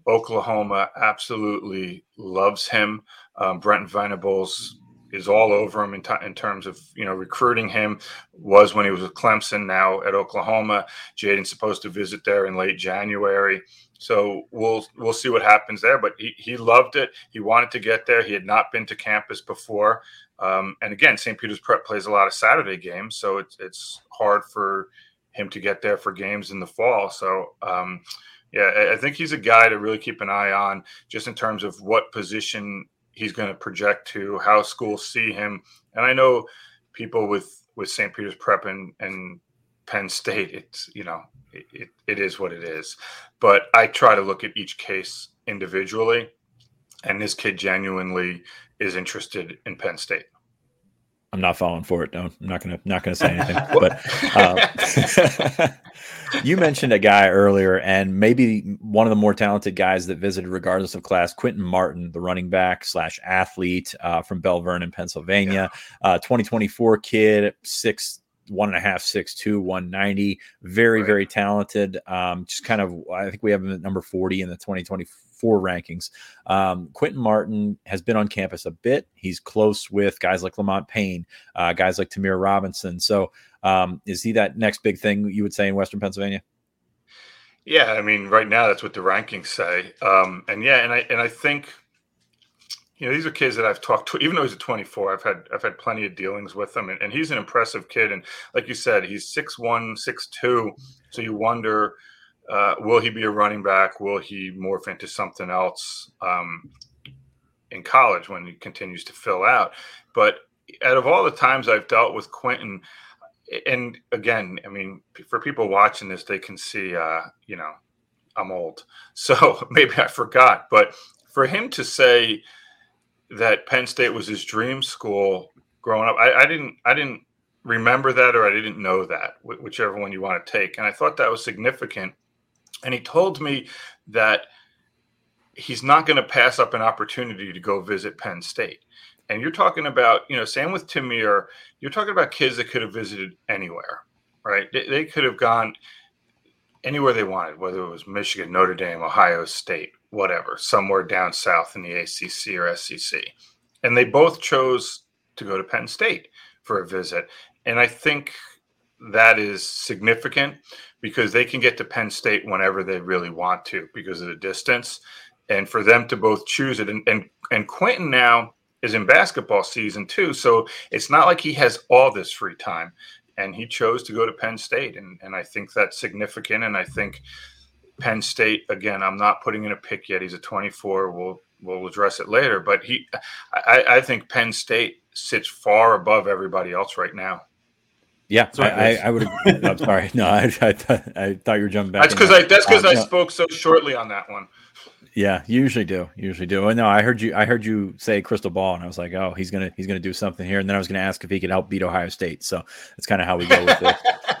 S4: oklahoma absolutely loves him. Um, brent venables is all over him in, t- in terms of you know recruiting him. Was when he was with Clemson, now at Oklahoma. Jaden's supposed to visit there in late January, so we'll we'll see what happens there. But he, he loved it. He wanted to get there. He had not been to campus before, um, and again, St. Peter's Prep plays a lot of Saturday games, so it's it's hard for him to get there for games in the fall. So. Um, yeah, I think he's a guy to really keep an eye on, just in terms of what position he's going to project to, how schools see him. And I know people with with St. Peter's Prep and, and Penn State, it's you know it, it, it is what it is. But I try to look at each case individually, and this kid genuinely is interested in Penn State.
S3: I'm not falling for it. No, I'm not gonna not gonna say anything. <laughs> but uh, <laughs> you mentioned a guy earlier, and maybe one of the more talented guys that visited, regardless of class, Quinton Martin, the running back slash athlete uh, from Belle Vernon, Pennsylvania, yeah. uh, 2024 kid, six one and a half, six two, 190. Very, right. very talented. Um, just kind of, I think we have him at number 40 in the 2024 four rankings. Um, Quinton Martin has been on campus a bit. He's close with guys like Lamont Payne, uh, guys like Tamir Robinson. So um, is he that next big thing you would say in Western Pennsylvania?
S4: Yeah, I mean, right now that's what the rankings say, um, and yeah, and I and I think you know these are kids that I've talked to. Even though he's a 24, I've had I've had plenty of dealings with him, and, and he's an impressive kid. And like you said, he's six one, six two. So you wonder, uh, will he be a running back? Will he morph into something else um, in college when he continues to fill out? But out of all the times I've dealt with Quinton, and again, I mean, for people watching this, they can see, uh, you know, I'm old, <laughs> so maybe I forgot. But for him to say that Penn State was his dream school growing up, I, I didn't, I didn't remember that, or I didn't know that, whichever one you want to take. And I thought that was significant. And he told me that he's not going to pass up an opportunity to go visit Penn State. And you're talking about, you know, same with Tamir, you're talking about kids that could have visited anywhere, right? They, they could have gone anywhere they wanted, whether it was Michigan, Notre Dame, Ohio State, whatever, somewhere down south in the ACC or SEC. And they both chose to go to Penn State for a visit. And I think that is significant because they can get to Penn State whenever they really want to because of the distance. And for them to both choose it and and, and Quinton now is in basketball season too. So it's not like he has all this free time. And he chose to go to Penn State. And, and I think that's significant. And I think Penn State, again, I'm not putting in a pick yet. He's a 24. We'll we'll address it later. But he I, I think Penn State sits far above everybody else right now.
S3: Yeah, I, I, I, would. I'm <laughs> sorry. No, I, I, th- I thought you were jumping back.
S4: That's because I. That's because um, I no. spoke so shortly on that one.
S3: Yeah, you usually do. You usually do. And no, I heard you. I heard you say crystal ball, and I was like, oh, he's gonna he's gonna do something here. And then I was gonna ask if he could help beat Ohio State. So that's kind of how we go with it. <laughs>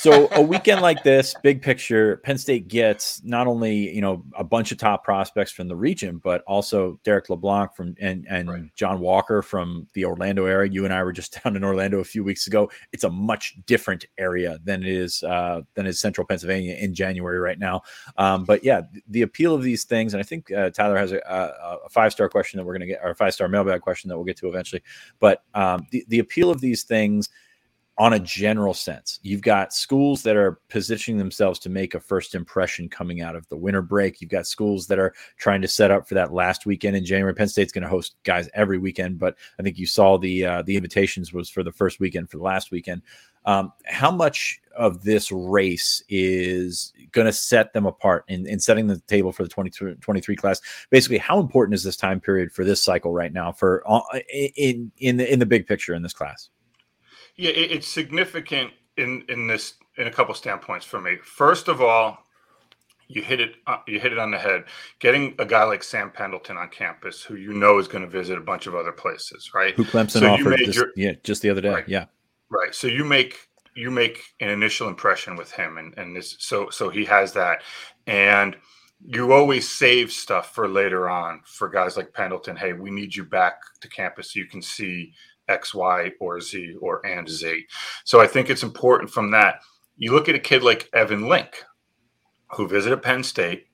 S3: so a weekend like this, big picture, Penn State gets not only you know a bunch of top prospects from the region, but also Derek LeBlanc from and and right. John Walker from the Orlando area. You and I were just <laughs> down in Orlando a few weeks ago. It's a much different area than it is uh, than is Central Pennsylvania in January right now. Um, but yeah, the appeal of these things, and I think uh, Tyler has a, a, a five star question that we're going to get, or a five star mailbag question that we'll get to eventually. But um, the the appeal of these things on a general sense. You've got schools that are positioning themselves to make a first impression coming out of the winter break. You've got schools that are trying to set up for that last weekend in January. Penn State's going to host guys every weekend, but I think you saw the uh, the invitations was for the first weekend for the last weekend. Um, how much of this race is going to set them apart in, in setting the table for the 2023 class? Basically, how important is this time period for this cycle right now for uh, in in the in the big picture in this class?
S4: Yeah, it's significant in in this in a couple standpoints for me. First of all, you hit it uh, you hit it on the head. Getting a guy like Sam Pendleton on campus, who you know is going to visit a bunch of other places, right?
S3: Who Clemson so offered just, your, yeah just the other day,
S4: right,
S3: yeah.
S4: Right. So you make you make an initial impression with him, and and this so so he has that, and you always save stuff for later on for guys like Pendleton. Hey, we need you back to campus so you can see X, Y, or Z, or and Z. So I think it's important from that. You look at a kid like Evan Link, who visited Penn State,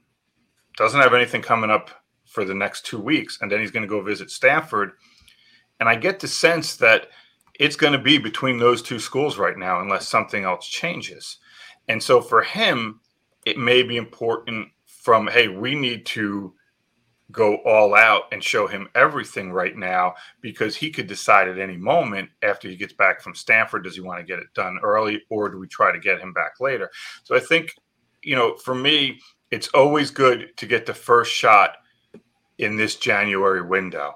S4: doesn't have anything coming up for the next two weeks, and then he's going to go visit Stanford. And I get the sense that it's going to be between those two schools right now, unless something else changes. And so for him, it may be important from, hey, we need to go all out and show him everything right now because he could decide at any moment after he gets back from Stanford does he want to get it done early or do we try to get him back later? So i think you know for me it's always good to get the first shot in this january window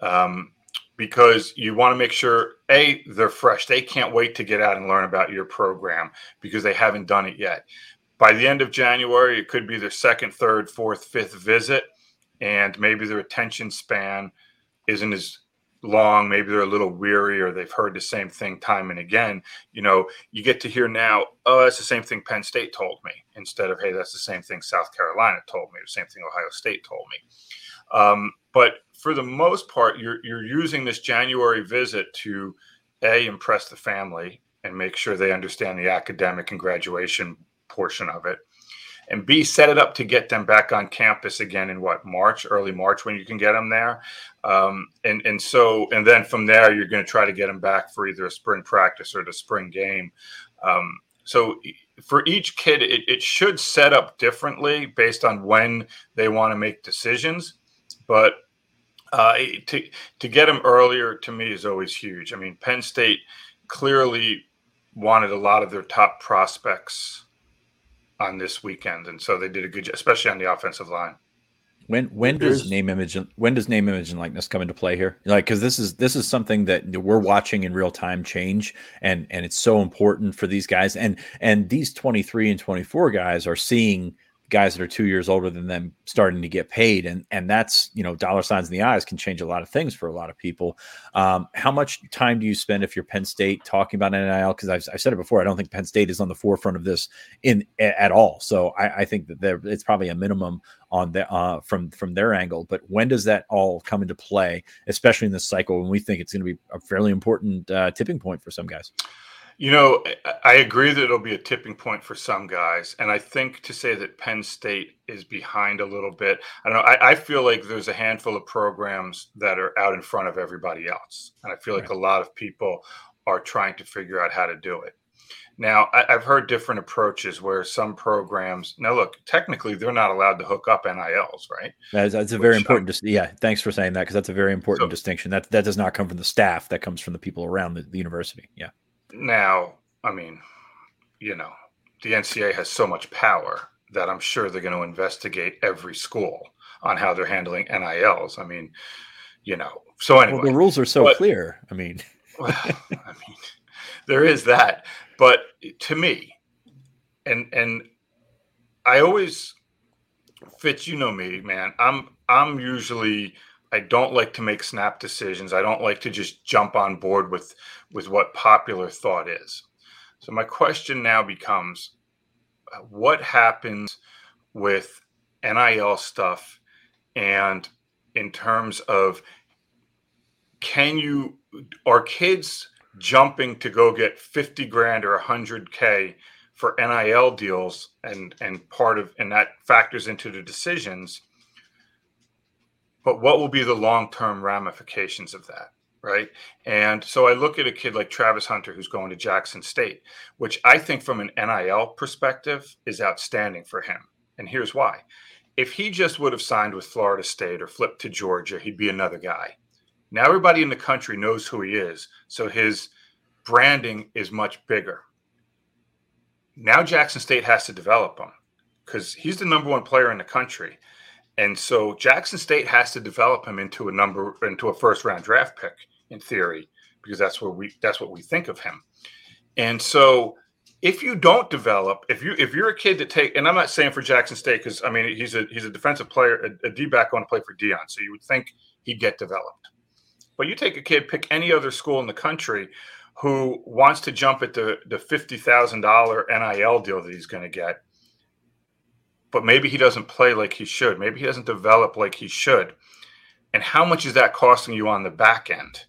S4: um, because you want to make sure a they're fresh. They can't wait to get out and learn about your program because they haven't done it yet. By the end of january it could be their second third fourth fifth visit and maybe their attention span isn't as long maybe they're a little weary or they've heard the same thing time and again. You know you get to hear now oh that's the same thing penn state told me instead of hey that's the same thing south carolina told me the same thing ohio state told me. Um, but for the most part you're, you're using this january visit to a impress the family and make sure they understand the academic and graduation portion of it and B, set it up to get them back on campus again in what March, early March, when you can get them there. Um, and and so and then from there, you're going to try to get them back for either a spring practice or the spring game. Um, so for each kid, it, it should set up differently based on when they want to make decisions, but uh, to to get them earlier to me is always huge. I mean, Penn State clearly wanted a lot of their top prospects on this weekend, and so they did a good job, especially on the offensive line.
S3: When when does name image when does name image and likeness come into play here? Like because this is this is something that we're watching in real time change, and and it's so important for these guys, and and these twenty three and twenty four guys are seeing guys that are two years older than them starting to get paid. And and that's you know dollar signs in the eyes can change a lot of things for a lot of people. Um, how much time do you spend if you're penn state talking about nil because I've, I've, said it before i don't think penn state is on the forefront of this in at all. So i, I think that there, it's probably a minimum on the uh, from from their angle. But when does that all come into play especially in this cycle when we think it's going to be a fairly important uh, tipping point for some guys
S4: you know, I agree that it'll be a tipping point for some guys. And I think to say that Penn State is behind a little bit, I don't know. I, I feel like there's a handful of programs that are out in front of everybody else. And I feel like right. a lot of people are trying to figure out how to do it. Now, I, have heard different approaches where some programs. Now, look, technically, they're not allowed to hook up NILs, right?
S3: That's, that's a very Which, uh, important. Dis- yeah, thanks for saying that because that's a very important so, distinction. That that does not come from the staff. That comes from the people around the, the university. Yeah.
S4: Now, I mean, you know, the NCAA has so much power that I'm sure they're going to investigate every school on how they're handling NILs. I mean, you know, so anyway,
S3: well, the rules are so but, clear. I mean, <sighs>
S4: well, I mean, there is that, but to me, and and I always, Fitz, you know me, man. I'm I'm usually I don't like to make snap decisions. I don't like to just jump on board with with what popular thought is. So my question now becomes what happens with NIL stuff and in terms of can you are kids jumping to go get 50 grand or 100k for NIL deals and and part of and that factors into the decisions but what will be the long-term ramifications of that right? And so I look at a kid like Travis Hunter who's going to Jackson State, which I think from an NIL perspective is outstanding for him. And here's why. If he just would have signed with Florida State or flipped to Georgia, he'd be another guy. Now everybody in the country knows who he is, so his branding is much bigger. Now Jackson State has to develop him because he's the number one player in the country. And so Jackson State has to develop him into a number into a first round draft pick in theory because that's where we that's what we think of him. And so if you don't develop, if you if you're a kid that take, and I'm not saying for Jackson State because I mean he's a he's a defensive player, a, a D back going to play for Deion, so you would think he'd get developed. But you take a kid, pick any other school in the country who wants to jump at the the fifty thousand dollar NIL deal that he's going to get, but maybe he doesn't play like he should. Maybe he doesn't develop like he should. And how much is that costing you on the back end?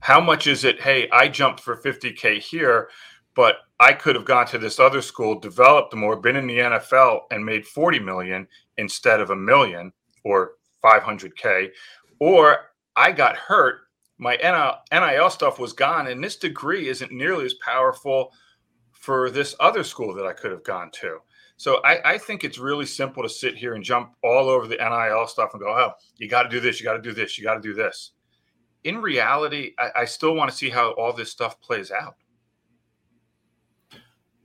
S4: How much is it, hey, I jumped for 50K here, but I could have gone to this other school, developed more, been in the NFL, and made 40 million instead of a million or 500K. Or I got hurt, my NIL stuff was gone, and this degree isn't nearly as powerful for this other school that I could have gone to. So I, I, think it's really simple to sit here and jump all over the NIL stuff and go, oh, you got to do this, you got to do this, you got to do this. In reality, I, I still want to see how all this stuff plays out.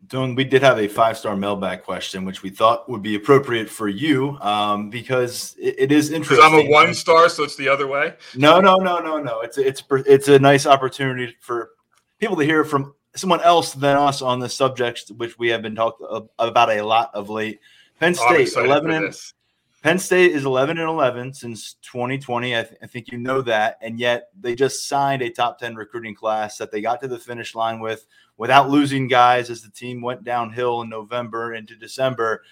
S2: Dohn, we did have a five star mailbag question, which we thought would be appropriate for you um, because it, it is interesting.
S4: I'm a one star, so it's the other way.
S2: No, no, no, no, no. It's it's it's a nice opportunity for people to hear from someone else than us on this subject, which we have been talking about a lot of late. Penn State oh, eleven and Penn State is eleven and eleven since 2020. I, th- I, think you know that, and yet they just signed a top ten recruiting class that they got to the finish line with without losing guys as the team went downhill in November into December.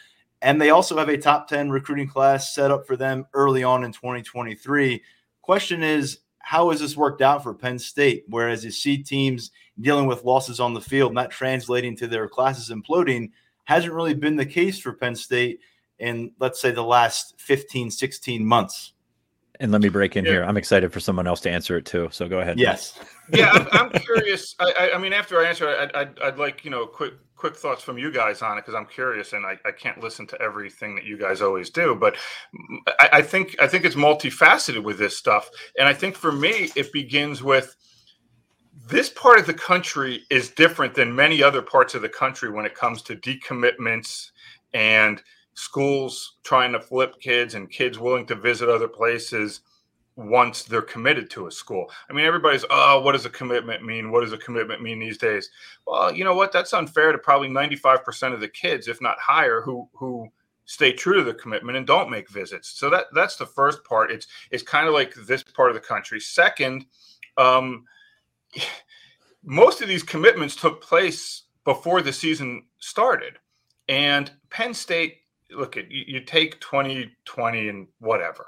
S2: And they also have a top 10 recruiting class set up for them early on in 2023. Question is, how has this worked out for Penn State? Whereas you see teams dealing with losses on the field, not translating to their classes imploding. hasn't really been the case for Penn State in, let's say, the last 15, 16 months.
S3: And let me break in yeah. here. I'm excited for someone else to answer it too. So go ahead.
S2: Yes. <laughs>
S4: yeah, I'm, I'm curious. I, I, I, mean, after I answer, I'd, I'd, I'd, like you know quick quick thoughts from you guys on it because I'm curious and I, I can't listen to everything that you guys always do. But I, I think I think it's multifaceted with this stuff, and I think for me it begins with this part of the country is different than many other parts of the country when it comes to decommitments and schools trying to flip kids and kids willing to visit other places once they're committed to a school. I mean, everybody's, oh, what does a commitment mean? What does a commitment mean these days? Well, you know what? That's unfair to probably 95% of the kids, if not higher, who who stay true to the commitment and don't make visits. So that that's the first part. It's it's kind of like this part of the country. Second, um, most of these commitments took place before the season started. And Penn State, look at you, you take 2020 and whatever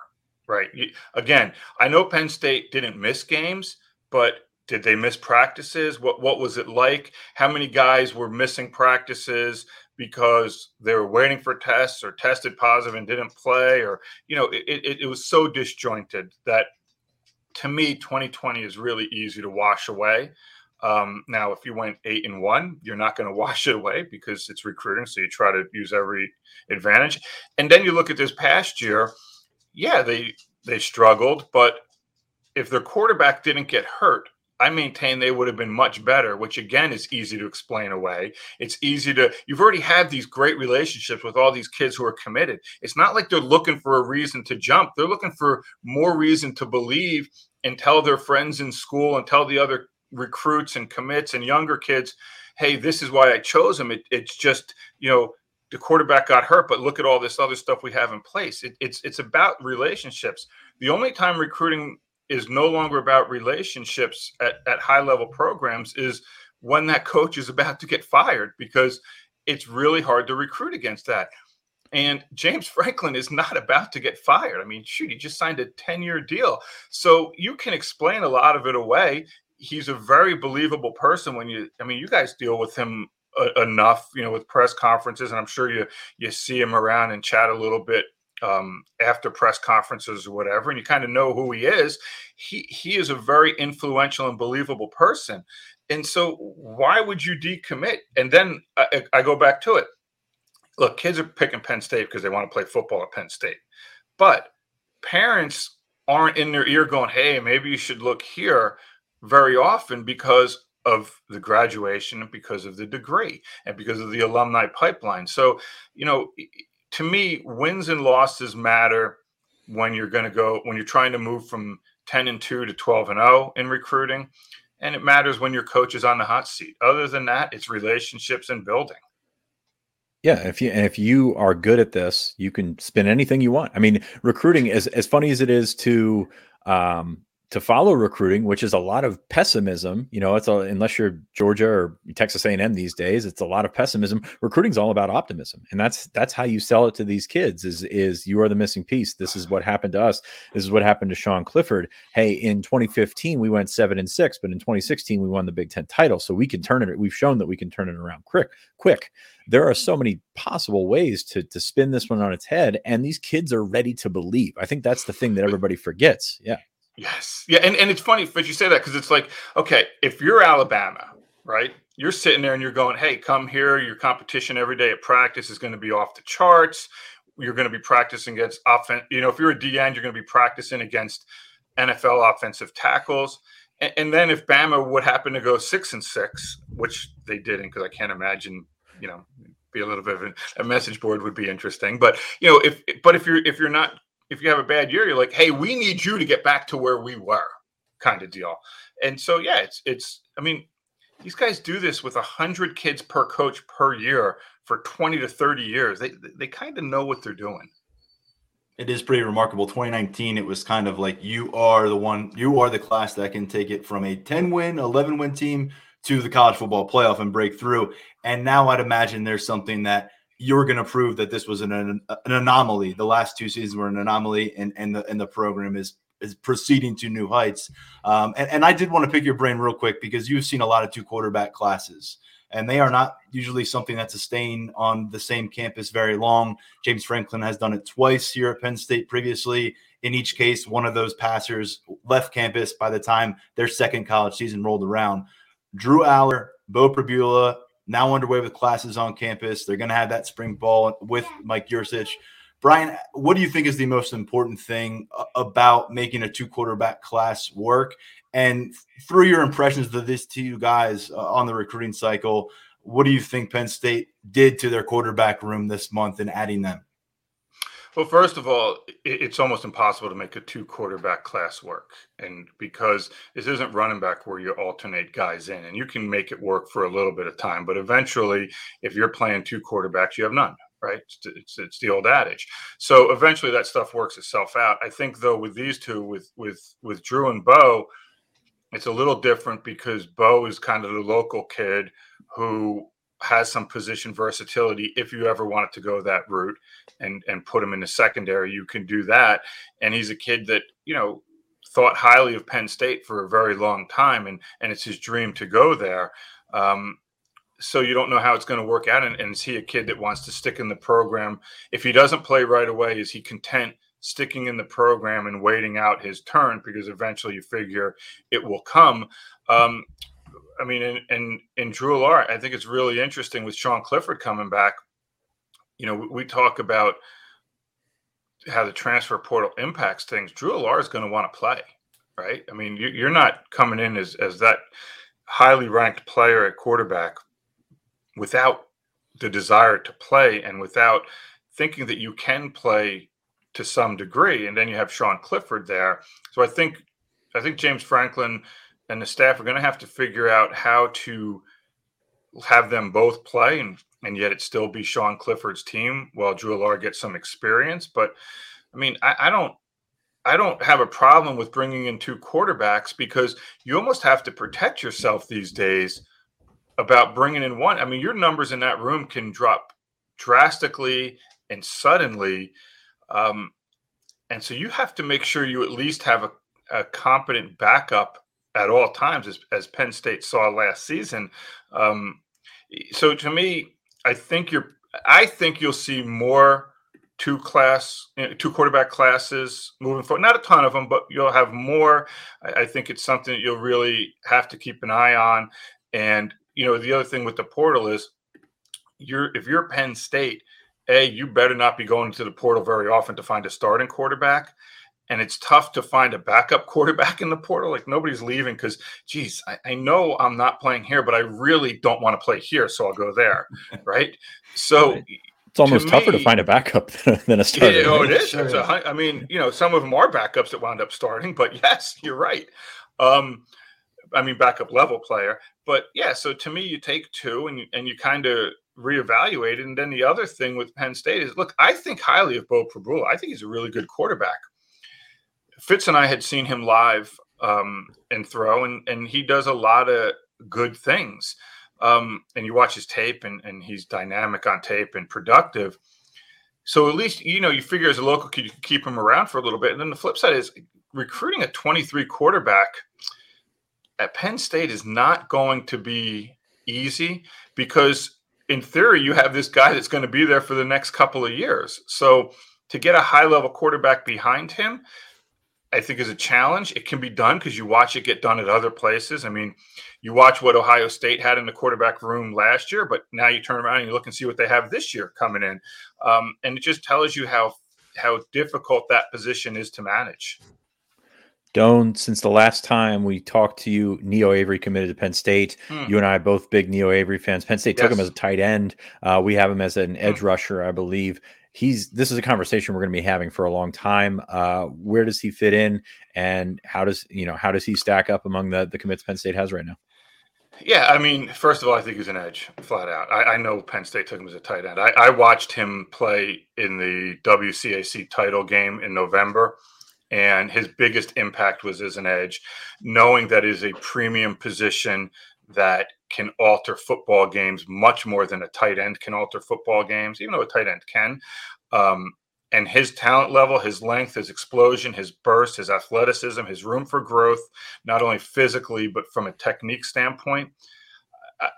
S4: right? Again, I know Penn State didn't miss games, but did they miss practices? What what was it like? How many guys were missing practices because they were waiting for tests or tested positive and didn't play? Or you know, it, it, it was so disjointed that to me, 2020 is really easy to wash away. Um, now, if you went eight and one, you're not going <laughs> to wash it away because it's recruiting. So you try to use every advantage. And then you look at this past year yeah, they they struggled, but if their quarterback didn't get hurt, I maintain they would have been much better, which again is easy to explain away. It's easy to, you've already had these great relationships with all these kids who are committed. It's not like they're looking for a reason to jump, they're looking for more reason to believe and tell their friends in school and tell the other recruits and commits and younger kids, hey, this is why I chose them. It, it's just, you know, the quarterback got hurt, but look at all this other stuff we have in place. It, it's it's about relationships. The only time recruiting is no longer about relationships at, at high level programs is when that coach is about to get fired because it's really hard to recruit against that. And James Franklin is not about to get fired. I mean, shoot, he just signed a 10 year deal. So you can explain a lot of it away. He's a very believable person when you, I mean, you guys deal with him uh, enough, you know, with press conferences, and I'm sure you you see him around and chat a little bit um, after press conferences or whatever, and you kind of know who he is. He he is a very influential and believable person, and so why would you decommit? And then I, I go back to it. Look, kids are picking Penn State because they want to play football at Penn State, but parents aren't in their ear going, "Hey, maybe you should look here." Very often because of the graduation because of the degree and because of the alumni pipeline. So, you know, to me, wins and losses matter when you're going to go when you're trying to move from 10 and 2 to 12 and 0 in recruiting and it matters when your coach is on the hot seat. Other than that, it's relationships and building.
S3: Yeah, if you if you are good at this, you can spin anything you want. I mean, recruiting as as funny as it is to um, to follow recruiting, which is a lot of pessimism. You know, it's a, unless you're Georgia or Texas A&M these days, it's a lot of pessimism. Recruiting's all about optimism, and that's that's how you sell it to these kids. Is is you are the missing piece. This is what happened to us. This is what happened to Sean Clifford. Hey, in 2015 we went seven and six, but in 2016 we won the Big Ten title, so we can turn it. We've shown that we can turn it around quick. Quick. There are so many possible ways to to spin this one on its head, and these kids are ready to believe. I think that's the thing that everybody forgets. Yeah.
S4: Yes. Yeah. And, and it's funny but you say that because it's like, okay, if you're Alabama, right? You're sitting there and you're going, hey, come here. Your competition every day at practice is going to be off the charts. You're going to be practicing against offense. You know, if you're a DN, you're going to be practicing against NFL offensive tackles. And, and then if Bama would happen to go six and six, which they didn't, because I can't imagine, you know, be a little bit of a message board would be interesting. But you know, if but if you're if you're not if you have a bad year, you're like, hey, we need you to get back to where we were, kind of deal. And so, yeah, it's it's. I mean, these guys do this with a hundred kids per coach per year for twenty to thirty years. They they kind of know what they're doing.
S2: It is pretty remarkable. 2019, it was kind of like you are the one, you are the class that can take it from a 10 win, 11 win team to the college football playoff and break through. And now I'd imagine there's something that you're going to prove that this was an, an, an anomaly. The last two seasons were an anomaly, and and the and the program is is proceeding to new heights. Um, and, and I did want to pick your brain real quick because you've seen a lot of two quarterback classes. and they are not usually something that's sustained on the same campus very long. James Franklin has done it twice here at Penn State previously. In each case, one of those passers left campus by the time their second college season rolled around. Drew Allar, Beau Pribula, now underway with classes on campus. They're going to have that spring ball with Mike Yurcich. Brian, what do you think is the most important thing about making a two quarterback class work? And through your impressions of these two guys uh, on the recruiting cycle, what do you think Penn State did to their quarterback room this month in adding them?
S4: Well, first of all, it's almost impossible to make a two quarterback class work. And because this isn't running back where you alternate guys in, and you can make it work for a little bit of time, but eventually, if you're playing two quarterbacks, you have none, right? It's, it's, it's the old adage. So eventually that stuff works itself out. I think, though, with these two, with, with, with Drew and Beau, it's a little different because Beau is kind of the local kid who has some position versatility if you ever wanted to go that route and and put him in the secondary you can do that. And he's a kid that you know thought highly of Penn State for a very long time and and it's his dream to go there. Um, so you don't know how it's going to work out and, and is he a kid that wants to stick in the program? If he doesn't play right away is he content sticking in the program and waiting out his turn? Because eventually you figure it will come. Um, I mean, in in, in Drew Allar, I think it's really interesting with Sean Clifford coming back. You know, we, we talk about how the transfer portal impacts things. Drew Allar is going to want to play, right? I mean, you, are not coming in as as that highly ranked player at quarterback without the desire to play and without thinking that you can play to some degree. And then you have Sean Clifford there. So I think I think James Franklin and the staff are going to have to figure out how to have them both play and, and yet it still be Sean Clifford's team while Drew Allar gets some experience. But I mean, I, I don't I don't have a problem with bringing in two quarterbacks because you almost have to protect yourself these days about bringing in one. I mean, your numbers in that room can drop drastically and suddenly. Um, and so you have to make sure you at least have a, a competent backup at all times, as, as Penn State saw last season. Um, so to me, I think you're. I think you'll see more two class, two quarterback classes moving forward. Not a ton of them, but you'll have more. I, I think it's something that you'll really have to keep an eye on. And you know, the other thing with the portal is, you're if you're Penn State, a you better not be going to the portal very often to find a starting quarterback and it's tough to find a backup <laughs> quarterback in the portal. Like nobody's leaving because, geez, I, I, know I'm not playing here, but I really don't want to play here, so I'll go there, <laughs> right? So
S3: it's almost to tougher me, to find a backup <laughs> than a starter.
S4: Yeah, oh, it is. Sure. A, I mean, you know, some of them are backups that wound up starting, but yes, you're right. Um, I mean, backup level player, but yeah. So to me, you take two and you, and you kind of reevaluate it. And then the other thing with Penn State is, look, I think highly of Beau Pribula. I think he's a really good quarterback. Fitz and I had seen him live um, and throw, and and he does a lot of good things. Um, and you watch his tape, and and he's dynamic on tape and productive. So at least you know you figure as a local you can keep him around for a little bit. And then the flip side is recruiting a 23 quarterback at Penn State is not going to be easy because in theory you have this guy that's going to be there for the next couple of years. So to get a high level quarterback behind him, I think is a challenge. It can be done because you watch it get done at other places. I mean, you watch what Ohio State had in the quarterback room last year, but now you turn around and you look and see what they have this year coming in, um, and it just tells you how how difficult that position is to manage.
S3: Dohn, since the last time we talked to you, Neo Avery committed to Penn State. Hmm. You and I both big Neo Avery fans. Penn State yes. took him as a tight end. Uh, we have him as an edge hmm. rusher, I believe he's this is a conversation we're going to be having for a long time. Uh, where does he fit in, and how does you know how does he stack up among the the commits Penn State has right now?
S4: Yeah, I mean, first of all, I think he's an edge, flat out. I, I know Penn State took him as a tight end. I, I, watched him play in the WCAC title game in November, and his biggest impact was as an edge, knowing that is a premium position that can alter football games much more than a tight end can alter football games, even though a tight end can. Um, and his talent level, his length, his explosion, his burst, his athleticism, his room for growth, not only physically, but from a technique standpoint.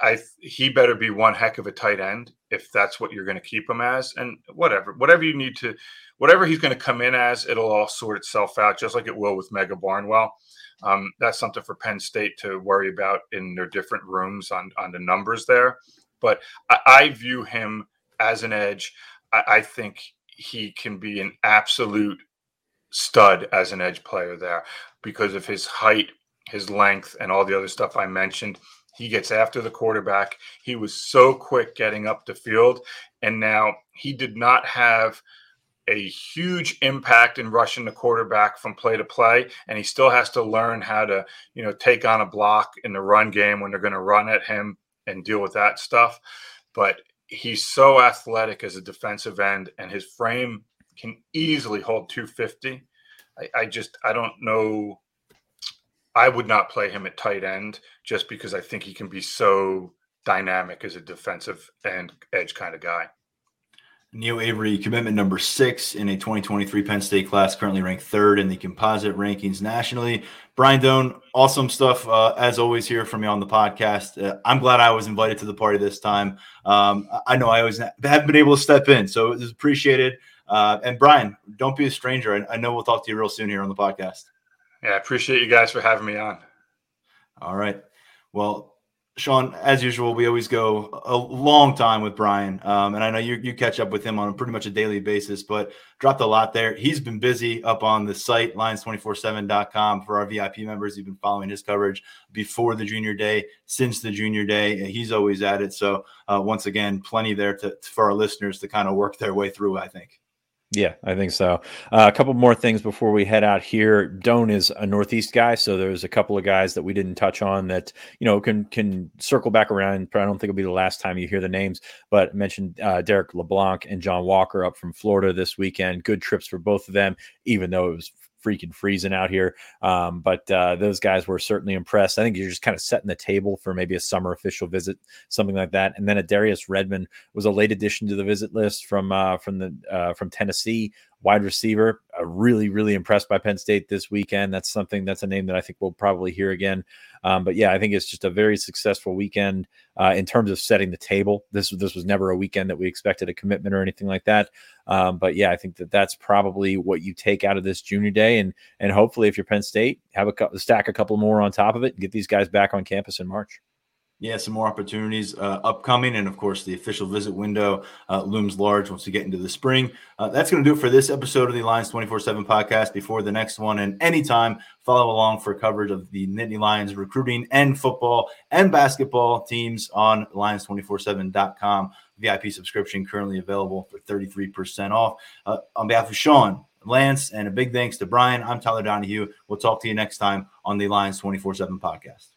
S4: I he better be one heck of a tight end if that's what you're going to keep him as, and whatever, whatever you need to, whatever he's going to come in as, it'll all sort itself out, just like it will with Mega Barnwell. Um, that's something for Penn State to worry about in their different rooms on on the numbers there. But I, I view him as an edge. I, I think he can be an absolute stud as an edge player there because of his height, his length, and all the other stuff I mentioned. He gets after the quarterback. He was so quick getting up the field. And now he did not have a huge impact in rushing the quarterback from play to play. And he still has to learn how to, you know, take on a block in the run game when they're going to run at him and deal with that stuff. But he's so athletic as a defensive end, and his frame can easily hold 250. I, I just, I don't know I would not play him at tight end just because I think he can be so dynamic as a defensive and edge kind of guy.
S2: Neil Avery, commitment number six in a 2023 Penn State class, currently ranked third in the composite rankings nationally. Brian Dohn, awesome stuff uh, as always here from me on the podcast. Uh, I'm glad I was invited to the party this time. Um, I know I always haven't been able to step in, so it was appreciated. Uh, and Brian, don't be a stranger. I, I know we'll talk to you real soon here on the podcast.
S4: Yeah, I appreciate you guys for having me on.
S2: All right. Well, Sean, as usual, we always go a long time with Brian. Um, and I know you, you catch up with him on pretty much a daily basis, but dropped a lot there. He's been busy up on the site, lions247.com for our VIP members. You've been following his coverage before the junior day, since the junior day. He's always at it. So, uh, once again, plenty there to, for our listeners to kind of work their way through, I think.
S3: Yeah, I think so. Uh, a couple more things before we head out here. Dohn is a Northeast guy, so there's a couple of guys that we didn't touch on that you know can can circle back around. But I don't think it'll be the last time you hear the names, but I mentioned uh, Derek LeBlanc and John Walker up from Florida this weekend. Good trips for both of them, even though it was freaking freezing out here. Um, but uh, those guys were certainly impressed. I think you're just kind of setting the table for maybe a summer official visit, something like that. And then a Darius Redmond was a late addition to the visit list from uh, from the uh, from Tennessee wide receiver. Uh, really, really impressed by Penn State this weekend. That's something that's a name that I think we'll probably hear again. Um, but yeah, I think it's just a very successful weekend uh, in terms of setting the table. This this was never a weekend that we expected a commitment or anything like that. Um, but yeah, I think that that's probably what you take out of this junior day, and and hopefully, if you're Penn State, have a stack a couple more on top of it and get these guys back on campus in March
S2: yeah, some more opportunities uh, upcoming. And of course, the official visit window uh, looms large once we get into the spring. Uh, that's going to do it for this episode of the Lions 24 7 podcast. Before the next one, and anytime, follow along for coverage of the Nittany Lions recruiting and football and basketball teams on lions247.com. VIP subscription currently available for 33% off. Uh, on behalf of Sean, Lance, and a big thanks to Brian, I'm Tyler Donohue. We'll talk to you next time on the Lions 24 7 podcast.